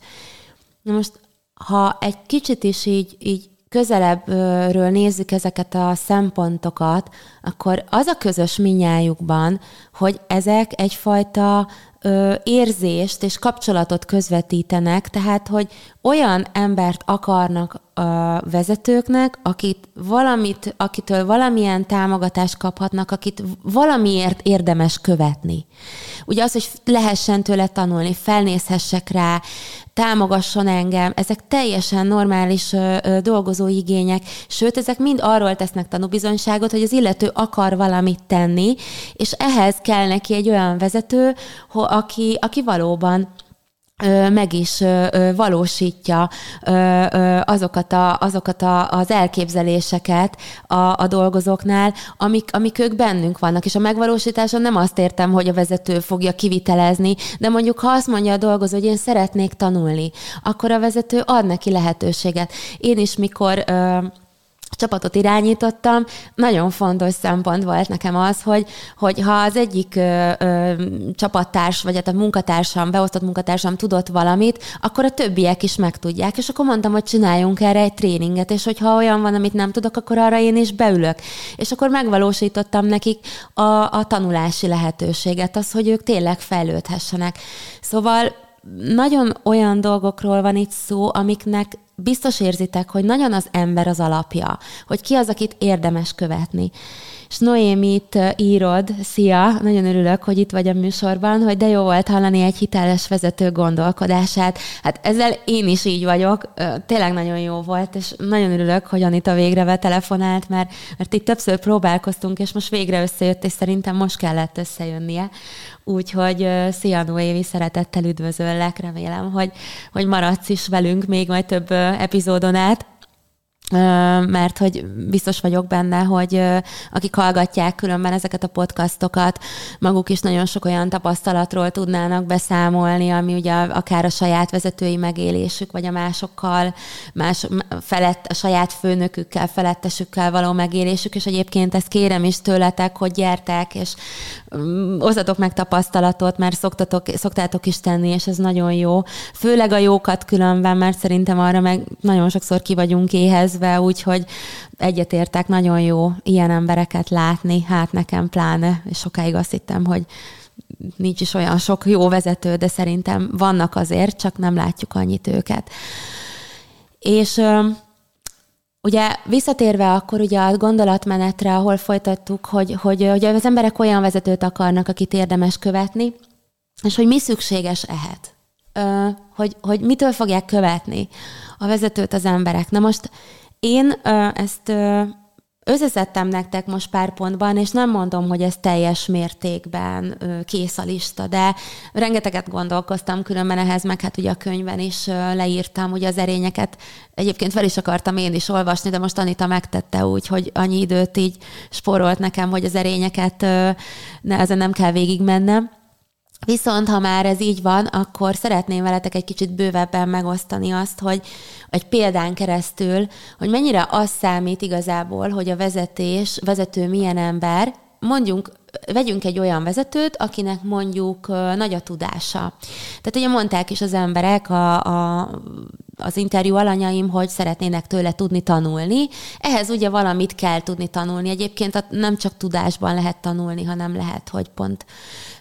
Na most, ha egy kicsit is így, így közelebbről nézzük ezeket a szempontokat, akkor az a közös minnyájukban, hogy ezek egyfajta érzést és kapcsolatot közvetítenek, tehát hogy olyan embert akarnak a vezetőknek, akit valamit, akitől valamilyen támogatást kaphatnak, akit valamiért érdemes követni. Ugye az, hogy lehessen tőle tanulni, felnézhessek rá, támogasson engem, ezek teljesen normális ö, ö, dolgozó igények, sőt, ezek mind arról tesznek tanúbizonyságot, hogy az illető akar valamit tenni, és ehhez kell neki egy olyan vezető, aki, aki valóban meg is valósítja azokat, a, azokat a, az elképzeléseket a, a dolgozóknál, amik, amik ők bennünk vannak. És a megvalósításon nem azt értem, hogy a vezető fogja kivitelezni, de mondjuk ha azt mondja a dolgozó, hogy én szeretnék tanulni, akkor a vezető ad neki lehetőséget. Én is, mikor csapatot irányítottam, nagyon fontos szempont volt nekem az, hogy, hogy ha az egyik ö, ö, csapattárs, vagy hát a munkatársam, beosztott munkatársam tudott valamit, akkor a többiek is megtudják. És akkor mondtam, hogy csináljunk erre egy tréninget, és hogyha olyan van, amit nem tudok, akkor arra én is beülök. És akkor megvalósítottam nekik a, a tanulási lehetőséget, az, hogy ők tényleg fejlődhessenek. Szóval nagyon olyan dolgokról van itt szó, amiknek biztos érzitek, hogy nagyon az ember az alapja, hogy ki az, akit érdemes követni. És Noémit írod, szia, nagyon örülök, hogy itt vagy a műsorban, hogy de jó volt hallani egy hiteles vezető gondolkodását. Hát ezzel én is így vagyok, tényleg nagyon jó volt, és nagyon örülök, hogy Anita végre telefonált, mert, mert itt többször próbálkoztunk, és most végre összejött, és szerintem most kellett összejönnie. Úgyhogy szia Noévi, szeretettel üdvözöllek, remélem, hogy, hogy maradsz is velünk még majd több epizódon át mert hogy biztos vagyok benne, hogy akik hallgatják különben ezeket a podcastokat, maguk is nagyon sok olyan tapasztalatról tudnának beszámolni, ami ugye akár a saját vezetői megélésük, vagy a másokkal, más felett, a saját főnökükkel, felettesükkel való megélésük, és egyébként ezt kérem is tőletek, hogy gyertek, és mm, osztatok meg tapasztalatot, mert szoktatok, szoktátok is tenni, és ez nagyon jó. Főleg a jókat különben, mert szerintem arra meg nagyon sokszor ki vagyunk éhez, nézve, úgyhogy egyetértek, nagyon jó ilyen embereket látni, hát nekem pláne, és sokáig azt hittem, hogy nincs is olyan sok jó vezető, de szerintem vannak azért, csak nem látjuk annyit őket. És Ugye visszatérve akkor ugye a gondolatmenetre, ahol folytattuk, hogy, hogy, hogy az emberek olyan vezetőt akarnak, akit érdemes követni, és hogy mi szükséges ehhez. Hogy, hogy mitől fogják követni a vezetőt az emberek. Na most én ö, ezt ö, összeszedtem nektek most pár pontban, és nem mondom, hogy ez teljes mértékben ö, kész a lista, de rengeteget gondolkoztam különben ehhez, meg hát ugye a könyvben is ö, leírtam, ugye az erényeket egyébként fel is akartam én is olvasni, de most Anita megtette úgy, hogy annyi időt így sporolt nekem, hogy az erényeket ö, ne, ezen nem kell végigmennem. Viszont, ha már ez így van, akkor szeretném veletek egy kicsit bővebben megosztani azt, hogy egy példán keresztül, hogy mennyire az számít igazából, hogy a vezetés, vezető milyen ember, mondjunk, vegyünk egy olyan vezetőt, akinek mondjuk nagy a tudása. Tehát ugye mondták is az emberek a, a, az interjú alanyaim, hogy szeretnének tőle tudni tanulni. Ehhez ugye valamit kell tudni tanulni. Egyébként nem csak tudásban lehet tanulni, hanem lehet, hogy pont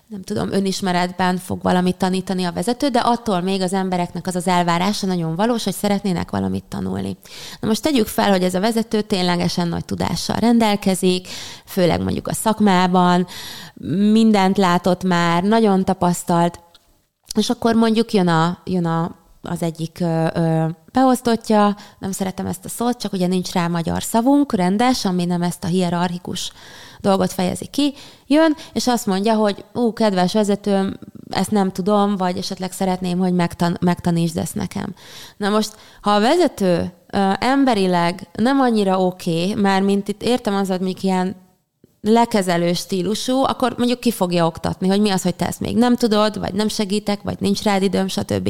nem tudom, önismeretben fog valamit tanítani a vezető, de attól még az embereknek az az elvárása nagyon valós, hogy szeretnének valamit tanulni. Na most tegyük fel, hogy ez a vezető ténylegesen nagy tudással rendelkezik, főleg mondjuk a szakmában, mindent látott már, nagyon tapasztalt, és akkor mondjuk jön, a, jön a, az egyik ö, ö, beosztottja, nem szeretem ezt a szót, csak ugye nincs rá magyar szavunk, rendes, ami nem ezt a hierarchikus dolgot fejezi ki, jön, és azt mondja, hogy ú, kedves vezetőm, ezt nem tudom, vagy esetleg szeretném, hogy megtan- megtanítsd ezt nekem. Na most, ha a vezető ö, emberileg nem annyira oké, okay, már mint itt értem az, hogy ilyen lekezelő stílusú, akkor mondjuk ki fogja oktatni, hogy mi az, hogy te ezt még nem tudod, vagy nem segítek, vagy nincs rád időm, stb.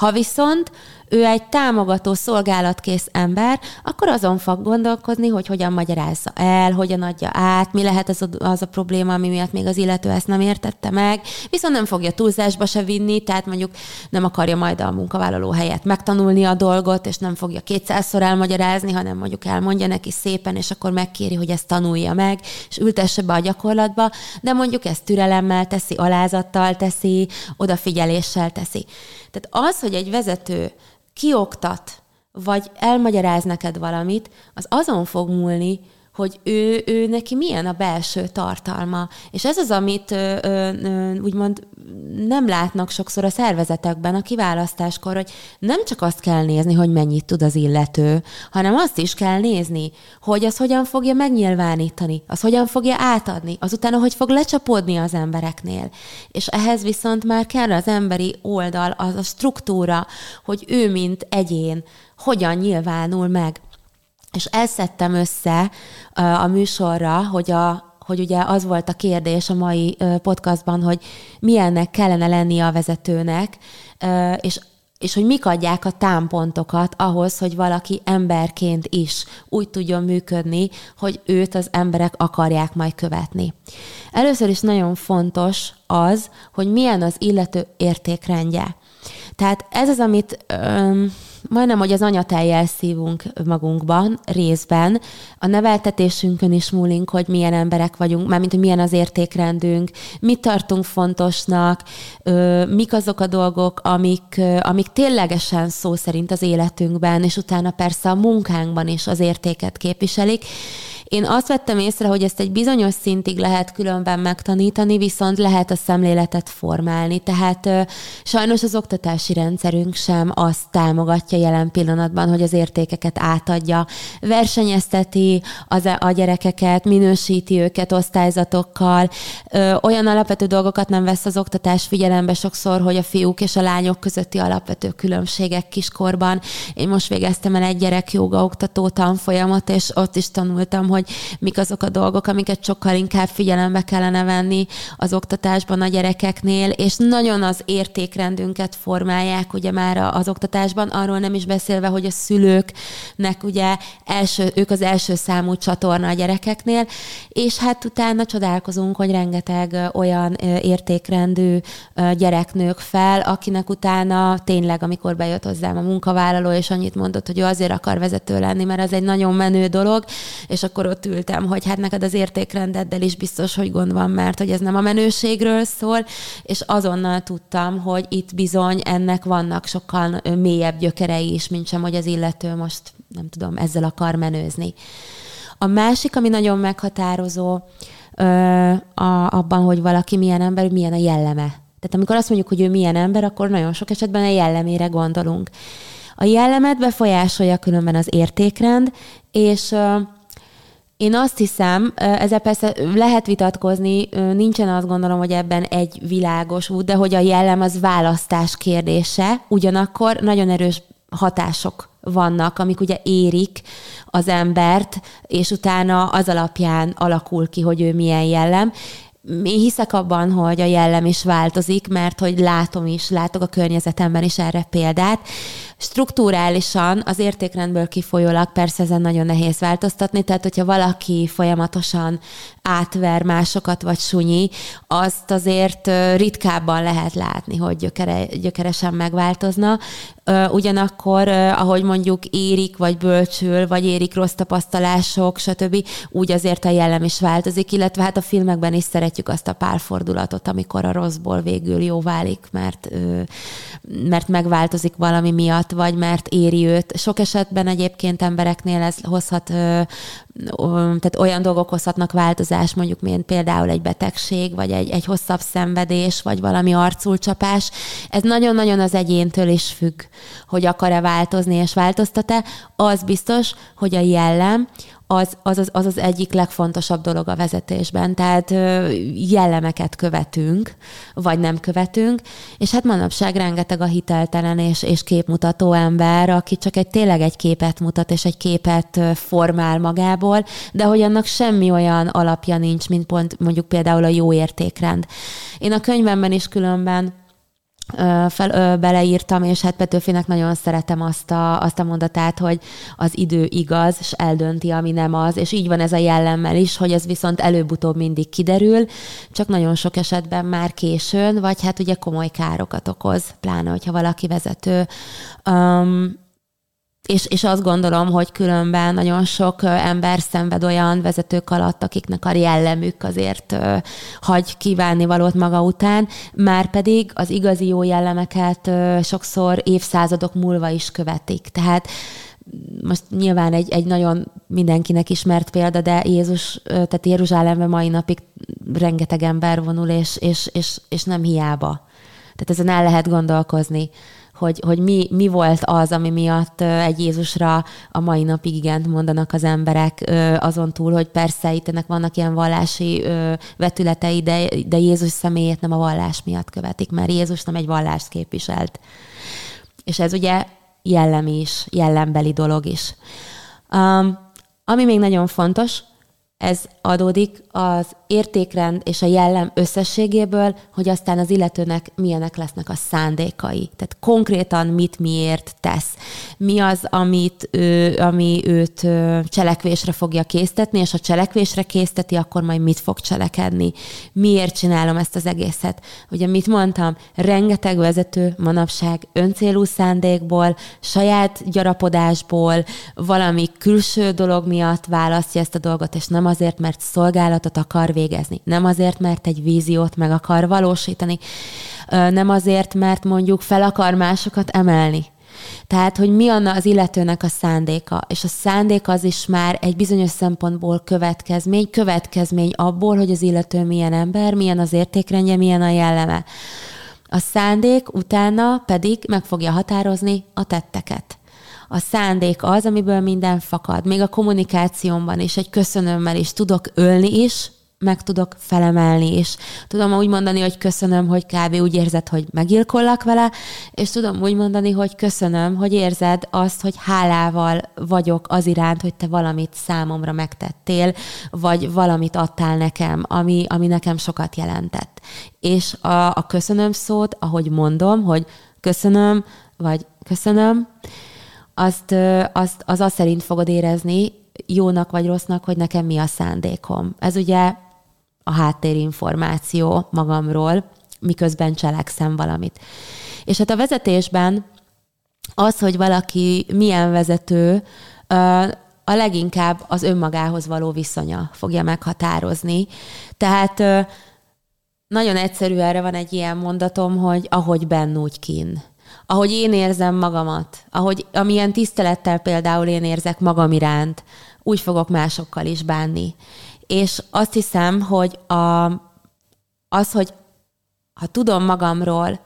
Ha viszont ő egy támogató, szolgálatkész ember, akkor azon fog gondolkozni, hogy hogyan magyarázza el, hogyan adja át, mi lehet az a, az a probléma, ami miatt még az illető ezt nem értette meg, viszont nem fogja túlzásba se vinni, tehát mondjuk nem akarja majd a munkavállaló helyett megtanulni a dolgot, és nem fogja kétszázszor elmagyarázni, hanem mondjuk elmondja neki szépen, és akkor megkéri, hogy ezt tanulja meg, és ültesse be a gyakorlatba, de mondjuk ezt türelemmel teszi, alázattal teszi, odafigyeléssel teszi. Tehát az, hogy egy vezető kioktat, vagy elmagyaráz neked valamit, az azon fog múlni, hogy ő, ő neki milyen a belső tartalma. És ez az, amit ö, ö, úgymond nem látnak sokszor a szervezetekben a kiválasztáskor, hogy nem csak azt kell nézni, hogy mennyit tud az illető, hanem azt is kell nézni, hogy az hogyan fogja megnyilvánítani, az hogyan fogja átadni, azután, hogy fog lecsapódni az embereknél. És ehhez viszont már kell az emberi oldal, az a struktúra, hogy ő, mint egyén, hogyan nyilvánul meg. És ezt szedtem össze a műsorra, hogy a, hogy ugye az volt a kérdés a mai podcastban, hogy milyennek kellene lennie a vezetőnek, és és hogy mik adják a támpontokat ahhoz, hogy valaki emberként is úgy tudjon működni, hogy őt az emberek akarják majd követni. Először is nagyon fontos az, hogy milyen az illető értékrendje. Tehát ez az, amit öm, majdnem, hogy az anyateljel szívunk magunkban, részben. A neveltetésünkön is múlink, hogy milyen emberek vagyunk, mármint, hogy milyen az értékrendünk, mit tartunk fontosnak, mik azok a dolgok, amik, amik ténylegesen szó szerint az életünkben, és utána persze a munkánkban is az értéket képviselik. Én azt vettem észre, hogy ezt egy bizonyos szintig lehet különben megtanítani, viszont lehet a szemléletet formálni. Tehát ö, sajnos az oktatási rendszerünk sem azt támogatja jelen pillanatban, hogy az értékeket átadja. Versenyezteti az, e, a gyerekeket, minősíti őket osztályzatokkal, ö, olyan alapvető dolgokat nem vesz az oktatás figyelembe sokszor, hogy a fiúk és a lányok közötti alapvető különbségek kiskorban. Én most végeztem el egy gyerek joga oktató tanfolyamot, és ott is tanultam, hogy hogy mik azok a dolgok, amiket sokkal inkább figyelembe kellene venni az oktatásban a gyerekeknél, és nagyon az értékrendünket formálják ugye már az oktatásban, arról nem is beszélve, hogy a szülőknek ugye első, ők az első számú csatorna a gyerekeknél, és hát utána csodálkozunk, hogy rengeteg olyan értékrendű gyerek nők fel, akinek utána tényleg, amikor bejött hozzám a munkavállaló, és annyit mondott, hogy ő azért akar vezető lenni, mert az egy nagyon menő dolog, és akkor ott ültem, hogy hát neked az értékrendeddel is biztos, hogy gond van, mert hogy ez nem a menőségről szól, és azonnal tudtam, hogy itt bizony ennek vannak sokkal mélyebb gyökerei is, mint sem, hogy az illető most, nem tudom, ezzel akar menőzni. A másik, ami nagyon meghatározó ö, a, abban, hogy valaki milyen ember, milyen a jelleme. Tehát amikor azt mondjuk, hogy ő milyen ember, akkor nagyon sok esetben a jellemére gondolunk. A jellemet befolyásolja különben az értékrend, és én azt hiszem, ezzel persze lehet vitatkozni, nincsen azt gondolom, hogy ebben egy világos út, de hogy a jellem az választás kérdése, ugyanakkor nagyon erős hatások vannak, amik ugye érik az embert, és utána az alapján alakul ki, hogy ő milyen jellem. Én hiszek abban, hogy a jellem is változik, mert hogy látom is, látok a környezetemben is erre példát. Strukturálisan az értékrendből kifolyólag persze ezen nagyon nehéz változtatni, tehát hogyha valaki folyamatosan átver másokat vagy sunyi, azt azért ritkábban lehet látni, hogy gyökere, gyökeresen megváltozna. Ugyanakkor, ahogy mondjuk érik, vagy bölcsül, vagy érik rossz tapasztalások, stb., úgy azért a jellem is változik, illetve hát a filmekben is szeretjük azt a párfordulatot, amikor a rosszból végül jó válik, mert, mert megváltozik valami miatt, vagy mert éri őt. Sok esetben egyébként embereknél ez hozhat, tehát olyan dolgok hozhatnak változást, mondjuk mint például egy betegség, vagy egy, egy hosszabb szenvedés, vagy valami arculcsapás. Ez nagyon-nagyon az egyéntől is függ, hogy akar-e változni és változtat-e. Az biztos, hogy a jellem az az, az, az az egyik legfontosabb dolog a vezetésben. Tehát jellemeket követünk, vagy nem követünk, és hát manapság rengeteg a hiteltelen és, és képmutató ember, aki csak egy tényleg egy képet mutat, és egy képet formál magából, de hogy annak semmi olyan alapja nincs, mint pont mondjuk például a jó értékrend. Én a könyvemben is különben fel, ö, beleírtam, és hát Petőfinek nagyon szeretem azt a, azt a mondatát, hogy az idő igaz, és eldönti, ami nem az, és így van ez a jellemmel is, hogy ez viszont előbb-utóbb mindig kiderül, csak nagyon sok esetben már későn, vagy hát ugye komoly károkat okoz, pláne, hogyha valaki vezető. Um, és, és azt gondolom, hogy különben nagyon sok ember szenved olyan vezetők alatt, akiknek a jellemük azért hagy kívánni valót maga után, már pedig az igazi jó jellemeket sokszor évszázadok múlva is követik. Tehát most nyilván egy, egy nagyon mindenkinek ismert példa, de Jézus, tehát Jeruzsálemben mai napig rengeteg ember vonul, és, és, és, és nem hiába. Tehát ezen el lehet gondolkozni hogy, hogy mi, mi volt az, ami miatt egy Jézusra a mai napig igent mondanak az emberek, azon túl, hogy persze itt ennek vannak ilyen vallási vetületei, de, de Jézus személyét nem a vallás miatt követik, mert Jézus nem egy vallást képviselt. És ez ugye jellem is, jellembeli dolog is. Um, ami még nagyon fontos, ez adódik az értékrend és a jellem összességéből, hogy aztán az illetőnek milyenek lesznek a szándékai. Tehát konkrétan mit miért tesz. Mi az, amit ő, ami őt cselekvésre fogja késztetni, és ha cselekvésre készteti, akkor majd mit fog cselekedni. Miért csinálom ezt az egészet? Ugye mit mondtam? Rengeteg vezető manapság öncélú szándékból, saját gyarapodásból, valami külső dolog miatt választja ezt a dolgot, és nem azért, mert szolgálatot akar végezni, nem azért, mert egy víziót meg akar valósítani, nem azért, mert mondjuk fel akar másokat emelni. Tehát, hogy mi anna az illetőnek a szándéka, és a szándék az is már egy bizonyos szempontból következmény, következmény abból, hogy az illető milyen ember, milyen az értékrendje, milyen a jelleme. A szándék utána pedig meg fogja határozni a tetteket a szándék az, amiből minden fakad. Még a kommunikációmban is egy köszönömmel is tudok ölni is, meg tudok felemelni is. Tudom úgy mondani, hogy köszönöm, hogy kb. úgy érzed, hogy megilkollak vele, és tudom úgy mondani, hogy köszönöm, hogy érzed azt, hogy hálával vagyok az iránt, hogy te valamit számomra megtettél, vagy valamit adtál nekem, ami, ami nekem sokat jelentett. És a, a köszönöm szót, ahogy mondom, hogy köszönöm, vagy köszönöm, azt, azt, az azt szerint fogod érezni, jónak vagy rossznak, hogy nekem mi a szándékom. Ez ugye a háttérinformáció magamról, miközben cselekszem valamit. És hát a vezetésben az, hogy valaki milyen vezető, a leginkább az önmagához való viszonya fogja meghatározni. Tehát nagyon egyszerű erre van egy ilyen mondatom, hogy ahogy benn, úgy kin ahogy én érzem magamat, ahogy amilyen tisztelettel például én érzek magam iránt, úgy fogok másokkal is bánni. És azt hiszem, hogy a, az, hogy ha tudom magamról,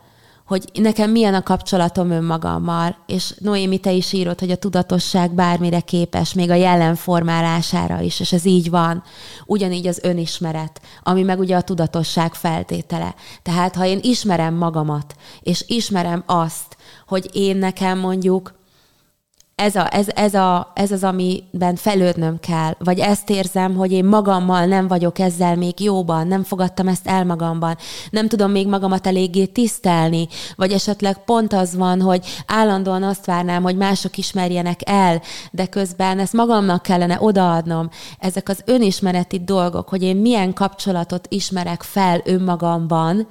hogy nekem milyen a kapcsolatom önmagammal, és Noémi, te is írod, hogy a tudatosság bármire képes, még a jelen formálására is, és ez így van. Ugyanígy az önismeret, ami meg ugye a tudatosság feltétele. Tehát ha én ismerem magamat, és ismerem azt, hogy én nekem mondjuk ez, a, ez, ez, a, ez az, amiben felődnöm kell, vagy ezt érzem, hogy én magammal nem vagyok ezzel még jóban, nem fogadtam ezt el magamban, nem tudom még magamat eléggé tisztelni, vagy esetleg pont az van, hogy állandóan azt várnám, hogy mások ismerjenek el, de közben ezt magamnak kellene odaadnom. Ezek az önismereti dolgok, hogy én milyen kapcsolatot ismerek fel önmagamban,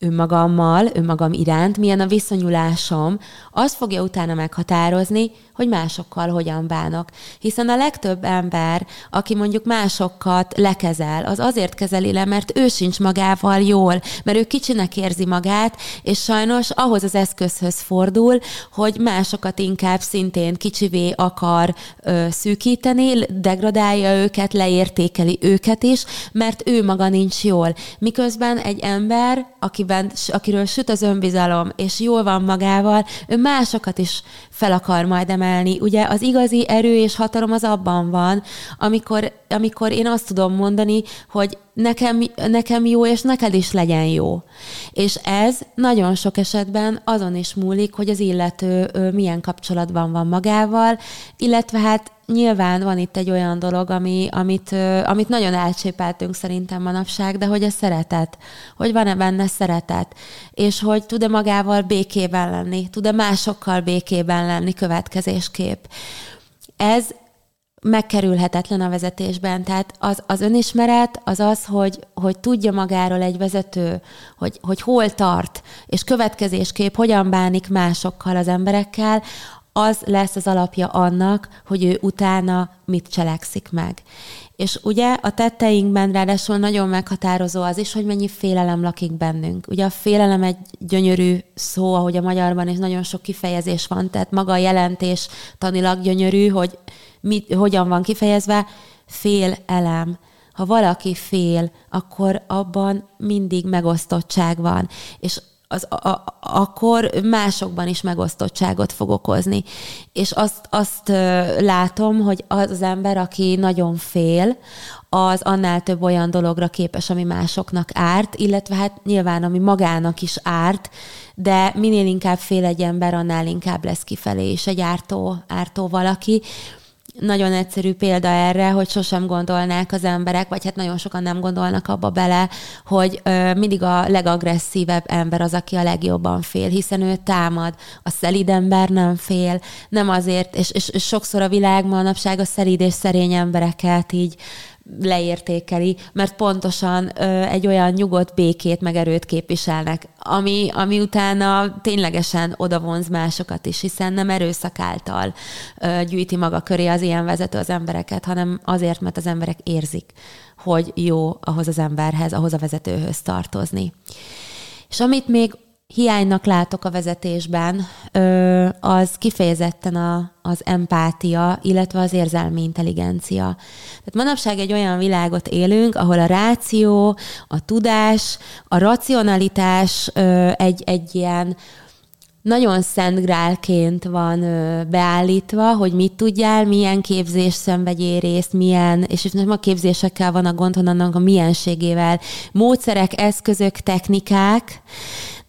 önmagammal, önmagam iránt, milyen a viszonyulásom, az fogja utána meghatározni, hogy másokkal hogyan bánok. Hiszen a legtöbb ember, aki mondjuk másokat lekezel, az azért kezeli le, mert ő sincs magával jól, mert ő kicsinek érzi magát, és sajnos ahhoz az eszközhöz fordul, hogy másokat inkább szintén kicsivé akar ö, szűkíteni, degradálja őket, leértékeli őket is, mert ő maga nincs jól. Miközben egy ember, akiben, akiről süt az önbizalom, és jól van magával, ő másokat is fel akar majd emelni. Ugye az igazi erő és hatalom az abban van, amikor, amikor én azt tudom mondani, hogy nekem, nekem jó, és neked is legyen jó. És ez nagyon sok esetben azon is múlik, hogy az illető milyen kapcsolatban van magával, illetve hát nyilván van itt egy olyan dolog, ami, amit, amit nagyon elcsépeltünk szerintem manapság, de hogy a szeretet, hogy van-e benne szeretet, és hogy tud-e magával békében lenni, tud-e másokkal békében lenni következésképp. Ez megkerülhetetlen a vezetésben. Tehát az, az önismeret az az, hogy, hogy tudja magáról egy vezető, hogy, hogy hol tart, és következésképp hogyan bánik másokkal, az emberekkel, az lesz az alapja annak, hogy ő utána mit cselekszik meg. És ugye a tetteinkben ráadásul nagyon meghatározó az is, hogy mennyi félelem lakik bennünk. Ugye a félelem egy gyönyörű szó, ahogy a magyarban is nagyon sok kifejezés van, tehát maga a jelentés tanilag gyönyörű, hogy mit, hogyan van kifejezve, félelem. Ha valaki fél, akkor abban mindig megosztottság van. És az, a, akkor másokban is megosztottságot fog okozni. És azt, azt látom, hogy az az ember, aki nagyon fél, az annál több olyan dologra képes, ami másoknak árt, illetve hát nyilván, ami magának is árt, de minél inkább fél egy ember, annál inkább lesz kifelé is egy ártó, ártó valaki nagyon egyszerű példa erre, hogy sosem gondolnák az emberek, vagy hát nagyon sokan nem gondolnak abba bele, hogy ö, mindig a legagresszívebb ember az, aki a legjobban fél, hiszen ő támad. A szelíd ember nem fél, nem azért, és, és, és sokszor a világ manapság a szelíd és szerény embereket így leértékeli, mert pontosan ö, egy olyan nyugodt békét meg erőt képviselnek, ami, ami utána ténylegesen odavonz másokat is, hiszen nem erőszak által ö, gyűjti maga köré az ilyen vezető az embereket, hanem azért, mert az emberek érzik, hogy jó ahhoz az emberhez, ahhoz a vezetőhöz tartozni. És amit még hiánynak látok a vezetésben, az kifejezetten a, az empátia, illetve az érzelmi intelligencia. Tehát manapság egy olyan világot élünk, ahol a ráció, a tudás, a racionalitás egy, egy ilyen nagyon szent grálként van beállítva, hogy mit tudjál, milyen képzés szenvedjél részt, milyen, és nem a képzésekkel van a gond, hanem annak a mienségével. Módszerek, eszközök, technikák,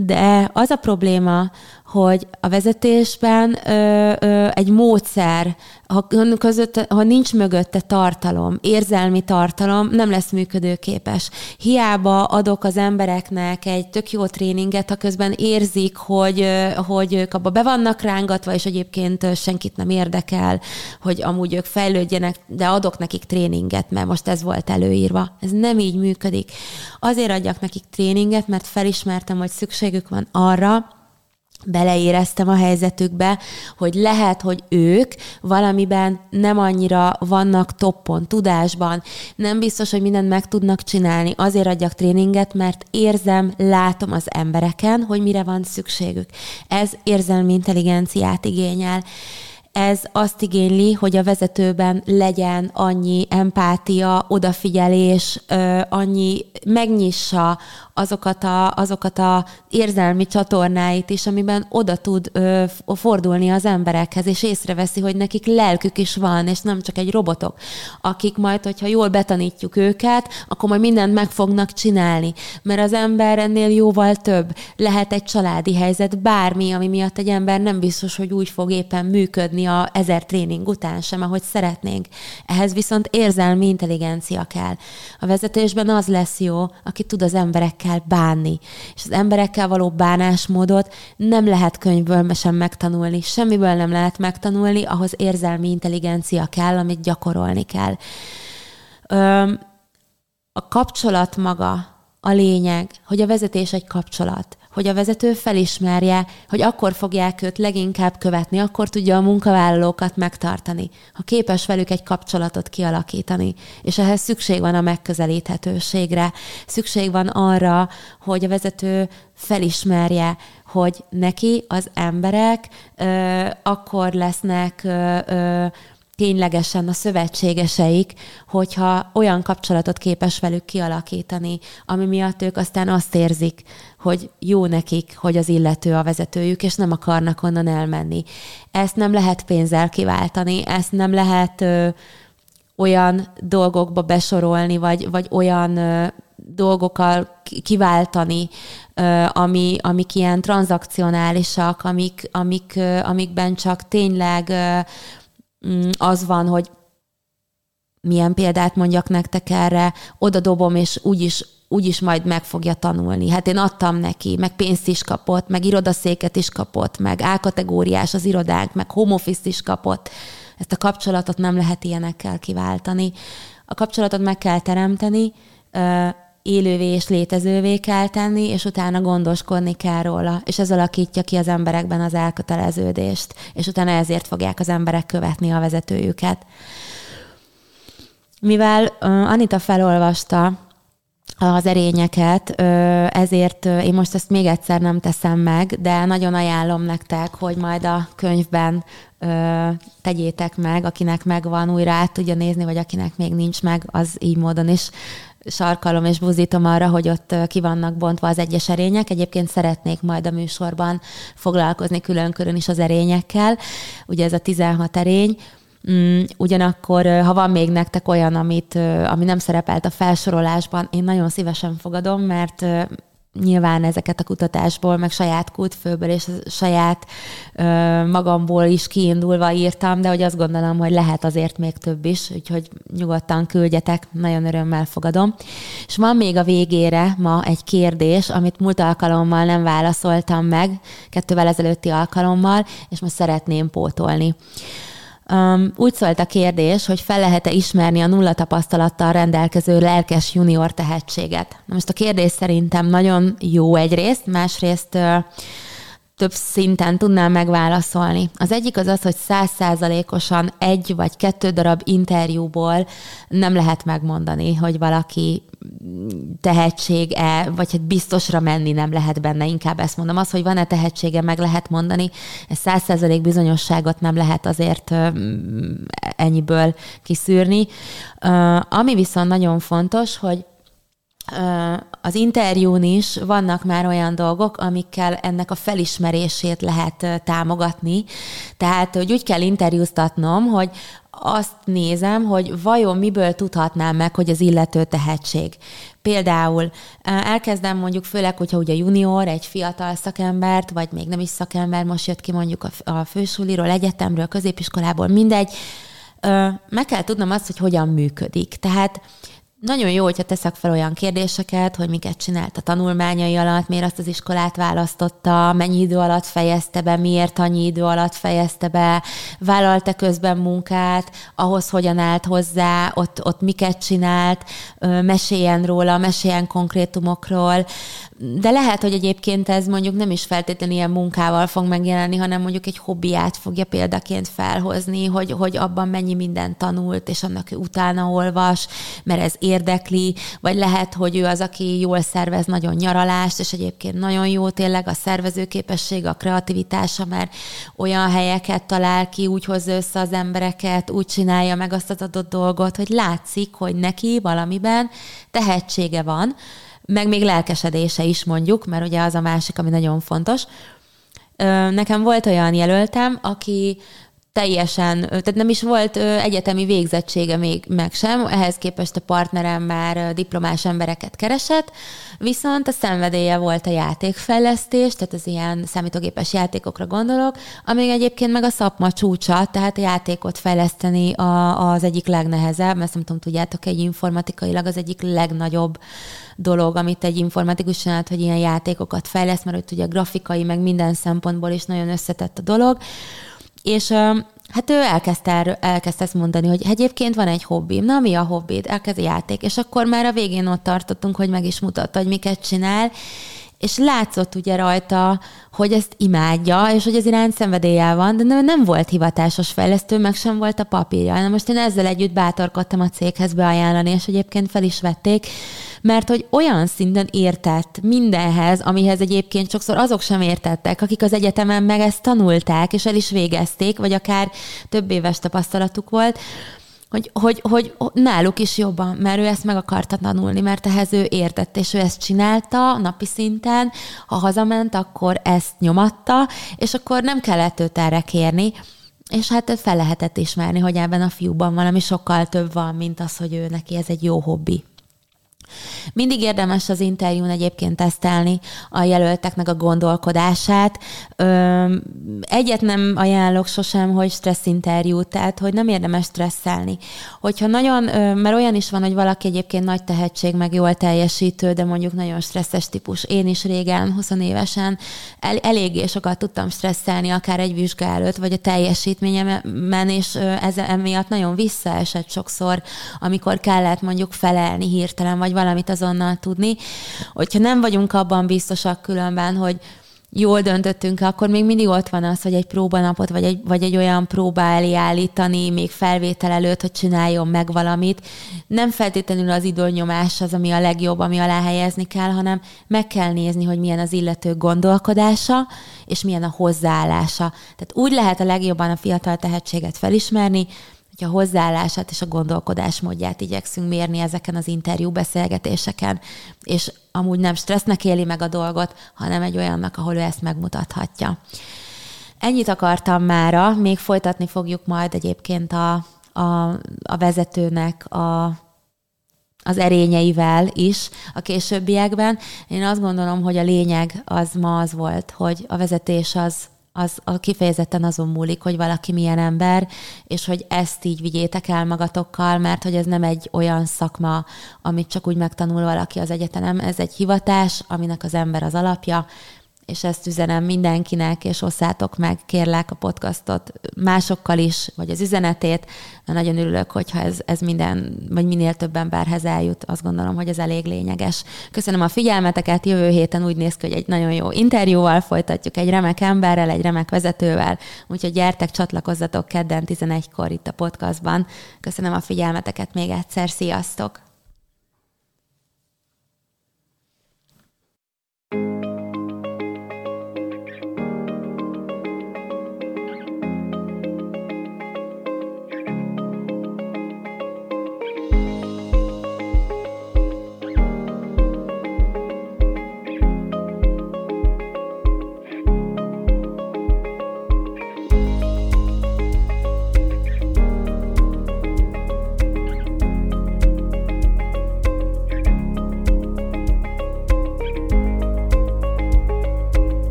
de az a probléma, hogy a vezetésben ö, ö, egy módszer, ha, között, ha nincs mögötte tartalom, érzelmi tartalom, nem lesz működőképes. Hiába adok az embereknek egy tök jó tréninget, ha közben érzik, hogy, hogy ők abba be vannak rángatva, és egyébként senkit nem érdekel, hogy amúgy ők fejlődjenek, de adok nekik tréninget, mert most ez volt előírva. Ez nem így működik. Azért adjak nekik tréninget, mert felismertem, hogy szükségük van arra, beleéreztem a helyzetükbe, hogy lehet, hogy ők valamiben nem annyira vannak toppon, tudásban, nem biztos, hogy mindent meg tudnak csinálni. Azért adjak tréninget, mert érzem, látom az embereken, hogy mire van szükségük. Ez érzelmi intelligenciát igényel ez azt igényli, hogy a vezetőben legyen annyi empátia, odafigyelés, annyi megnyissa azokat a, azokat a érzelmi csatornáit is, amiben oda tud ö, fordulni az emberekhez, és észreveszi, hogy nekik lelkük is van, és nem csak egy robotok, akik majd, hogyha jól betanítjuk őket, akkor majd mindent meg fognak csinálni. Mert az ember ennél jóval több. Lehet egy családi helyzet, bármi, ami miatt egy ember nem biztos, hogy úgy fog éppen működni a ezer tréning után sem, ahogy szeretnénk. Ehhez viszont érzelmi intelligencia kell. A vezetésben az lesz jó, aki tud az emberekkel kell bánni. És az emberekkel való bánásmódot nem lehet könyvből sem megtanulni, semmiből nem lehet megtanulni, ahhoz érzelmi intelligencia kell, amit gyakorolni kell. A kapcsolat maga a lényeg, hogy a vezetés egy kapcsolat hogy a vezető felismerje, hogy akkor fogják őt leginkább követni, akkor tudja a munkavállalókat megtartani, ha képes velük egy kapcsolatot kialakítani. És ehhez szükség van a megközelíthetőségre, szükség van arra, hogy a vezető felismerje, hogy neki az emberek ö, akkor lesznek ö, ö, ténylegesen a szövetségeseik, hogyha olyan kapcsolatot képes velük kialakítani, ami miatt ők aztán azt érzik, hogy jó nekik, hogy az illető a vezetőjük, és nem akarnak onnan elmenni. Ezt nem lehet pénzzel kiváltani, ezt nem lehet ö, olyan dolgokba besorolni, vagy, vagy olyan ö, dolgokkal kiváltani, ö, ami, amik ilyen tranzakcionálisak, amik, amik, ö, amikben csak tényleg ö, az van, hogy milyen példát mondjak nektek erre, oda dobom, és úgyis úgyis majd meg fogja tanulni. Hát én adtam neki, meg pénzt is kapott, meg irodaszéket is kapott, meg A-kategóriás az irodánk, meg home office is kapott. Ezt a kapcsolatot nem lehet ilyenekkel kiváltani. A kapcsolatot meg kell teremteni, élővé és létezővé kell tenni, és utána gondoskodni kell róla. És ez alakítja ki az emberekben az elköteleződést, és utána ezért fogják az emberek követni a vezetőjüket. Mivel Anita felolvasta az erényeket, ezért én most ezt még egyszer nem teszem meg, de nagyon ajánlom nektek, hogy majd a könyvben tegyétek meg, akinek megvan, újra át tudja nézni, vagy akinek még nincs meg, az így módon is sarkalom és buzítom arra, hogy ott ki vannak bontva az egyes erények. Egyébként szeretnék majd a műsorban foglalkozni külön-külön is az erényekkel. Ugye ez a 16 erény, Mm, ugyanakkor, ha van még nektek olyan, amit, ami nem szerepelt a felsorolásban, én nagyon szívesen fogadom, mert nyilván ezeket a kutatásból, meg saját kultfőből és saját ö, magamból is kiindulva írtam, de hogy azt gondolom, hogy lehet azért még több is, úgyhogy nyugodtan küldjetek, nagyon örömmel fogadom. És van még a végére ma egy kérdés, amit múlt alkalommal nem válaszoltam meg, kettővel ezelőtti alkalommal, és most szeretném pótolni. Um, úgy szólt a kérdés, hogy fel lehet-e ismerni a nulla tapasztalattal rendelkező lelkes junior tehetséget. Na most a kérdés szerintem nagyon jó egyrészt, másrészt uh, több szinten tudnám megválaszolni. Az egyik az az, hogy százszázalékosan egy vagy kettő darab interjúból nem lehet megmondani, hogy valaki tehetség-e, vagy hát biztosra menni nem lehet benne, inkább ezt mondom. Az, hogy van-e tehetsége, meg lehet mondani, ez száz százalék bizonyosságot nem lehet azért ennyiből kiszűrni. Ami viszont nagyon fontos, hogy az interjún is vannak már olyan dolgok, amikkel ennek a felismerését lehet támogatni. Tehát, hogy úgy kell interjúztatnom, hogy azt nézem, hogy vajon miből tudhatnám meg, hogy az illető tehetség. Például elkezdem mondjuk, főleg, hogyha ugye junior, egy fiatal szakembert, vagy még nem is szakember, most jött ki mondjuk a, fősuliról, egyetemről, középiskolából, mindegy, meg kell tudnom azt, hogy hogyan működik. Tehát nagyon jó, hogyha teszek fel olyan kérdéseket, hogy miket csinált a tanulmányai alatt, miért azt az iskolát választotta, mennyi idő alatt fejezte be, miért annyi idő alatt fejezte be, vállalta közben munkát, ahhoz hogyan állt hozzá, ott, ott miket csinált, meséljen róla, meséljen konkrétumokról, de lehet, hogy egyébként ez mondjuk nem is feltétlenül ilyen munkával fog megjelenni, hanem mondjuk egy hobbiát fogja példaként felhozni, hogy, hogy abban mennyi mindent tanult, és annak utána olvas, mert ez érdekli, vagy lehet, hogy ő az, aki jól szervez nagyon nyaralást, és egyébként nagyon jó tényleg a szervezőképesség, a kreativitása, mert olyan helyeket talál ki, úgy hozza össze az embereket, úgy csinálja meg azt az adott dolgot, hogy látszik, hogy neki valamiben tehetsége van, meg még lelkesedése is mondjuk, mert ugye az a másik, ami nagyon fontos. Nekem volt olyan jelöltem, aki teljesen, tehát nem is volt egyetemi végzettsége még meg sem, ehhez képest a partnerem már diplomás embereket keresett, viszont a szenvedélye volt a játékfejlesztés, tehát az ilyen számítógépes játékokra gondolok, ami egyébként meg a szakma csúcsa, tehát a játékot fejleszteni a, az egyik legnehezebb, mert nem tudom, tudjátok, egy informatikailag az egyik legnagyobb dolog, amit egy informatikus csinált, hogy ilyen játékokat fejleszt, mert hogy ugye grafikai, meg minden szempontból is nagyon összetett a dolog. És Hát ő elkezdte, elkezdte ezt mondani, hogy egyébként van egy hobbim. Na, mi a hobbid? Elkezd játék. És akkor már a végén ott tartottunk, hogy meg is mutatta, hogy miket csinál, és látszott ugye rajta, hogy ezt imádja, és hogy az irány szenvedélye van, de nem, nem volt hivatásos fejlesztő, meg sem volt a papírja. Na most én ezzel együtt bátorkodtam a céghez beajánlani, és egyébként fel is vették, mert hogy olyan szinten értett mindenhez, amihez egyébként sokszor azok sem értettek, akik az egyetemen meg ezt tanulták, és el is végezték, vagy akár több éves tapasztalatuk volt, hogy, hogy, hogy náluk is jobban, mert ő ezt meg akarta tanulni, mert ehhez ő értett, és ő ezt csinálta napi szinten, ha hazament, akkor ezt nyomatta, és akkor nem kellett őt erre kérni, és hát fel lehetett ismerni, hogy ebben a fiúban valami sokkal több van, mint az, hogy ő neki ez egy jó hobbi. Mindig érdemes az interjún egyébként tesztelni a jelölteknek a gondolkodását. Egyet nem ajánlok sosem, hogy stressz interjú, tehát hogy nem érdemes stresszelni. Hogyha nagyon, mert olyan is van, hogy valaki egyébként nagy tehetség, meg jól teljesítő, de mondjuk nagyon stresszes típus. Én is régen, 20 évesen el, eléggé sokat tudtam stresszelni, akár egy vizsga előtt, vagy a teljesítményemen, és ez emiatt nagyon visszaesett sokszor, amikor kellett mondjuk felelni hirtelen, vagy valamit azonnal tudni. Hogyha nem vagyunk abban biztosak különben, hogy jól döntöttünk, akkor még mindig ott van az, hogy egy próbanapot, vagy egy, vagy egy olyan próba elé állítani, még felvétel előtt, hogy csináljon meg valamit. Nem feltétlenül az időnyomás az, ami a legjobb, ami alá helyezni kell, hanem meg kell nézni, hogy milyen az illető gondolkodása, és milyen a hozzáállása. Tehát úgy lehet a legjobban a fiatal tehetséget felismerni, a hozzáállását és a gondolkodásmódját igyekszünk mérni ezeken az interjú beszélgetéseken, és amúgy nem stressznek éli meg a dolgot, hanem egy olyannak, ahol ő ezt megmutathatja. Ennyit akartam mára, még folytatni fogjuk majd egyébként a, a, a vezetőnek a az erényeivel is a későbbiekben. Én azt gondolom, hogy a lényeg az ma az volt, hogy a vezetés az az a kifejezetten azon múlik, hogy valaki milyen ember, és hogy ezt így vigyétek el magatokkal, mert hogy ez nem egy olyan szakma, amit csak úgy megtanul valaki az egyetenem, ez egy hivatás, aminek az ember az alapja, és ezt üzenem mindenkinek, és osszátok meg, kérlek a podcastot másokkal is, vagy az üzenetét. Na, nagyon örülök, hogyha ez, ez minden, vagy minél több emberhez eljut. Azt gondolom, hogy ez elég lényeges. Köszönöm a figyelmeteket. Jövő héten úgy néz ki, hogy egy nagyon jó interjúval folytatjuk, egy remek emberrel, egy remek vezetővel. Úgyhogy gyertek, csatlakozzatok kedden 11-kor itt a podcastban. Köszönöm a figyelmeteket még egyszer. Sziasztok!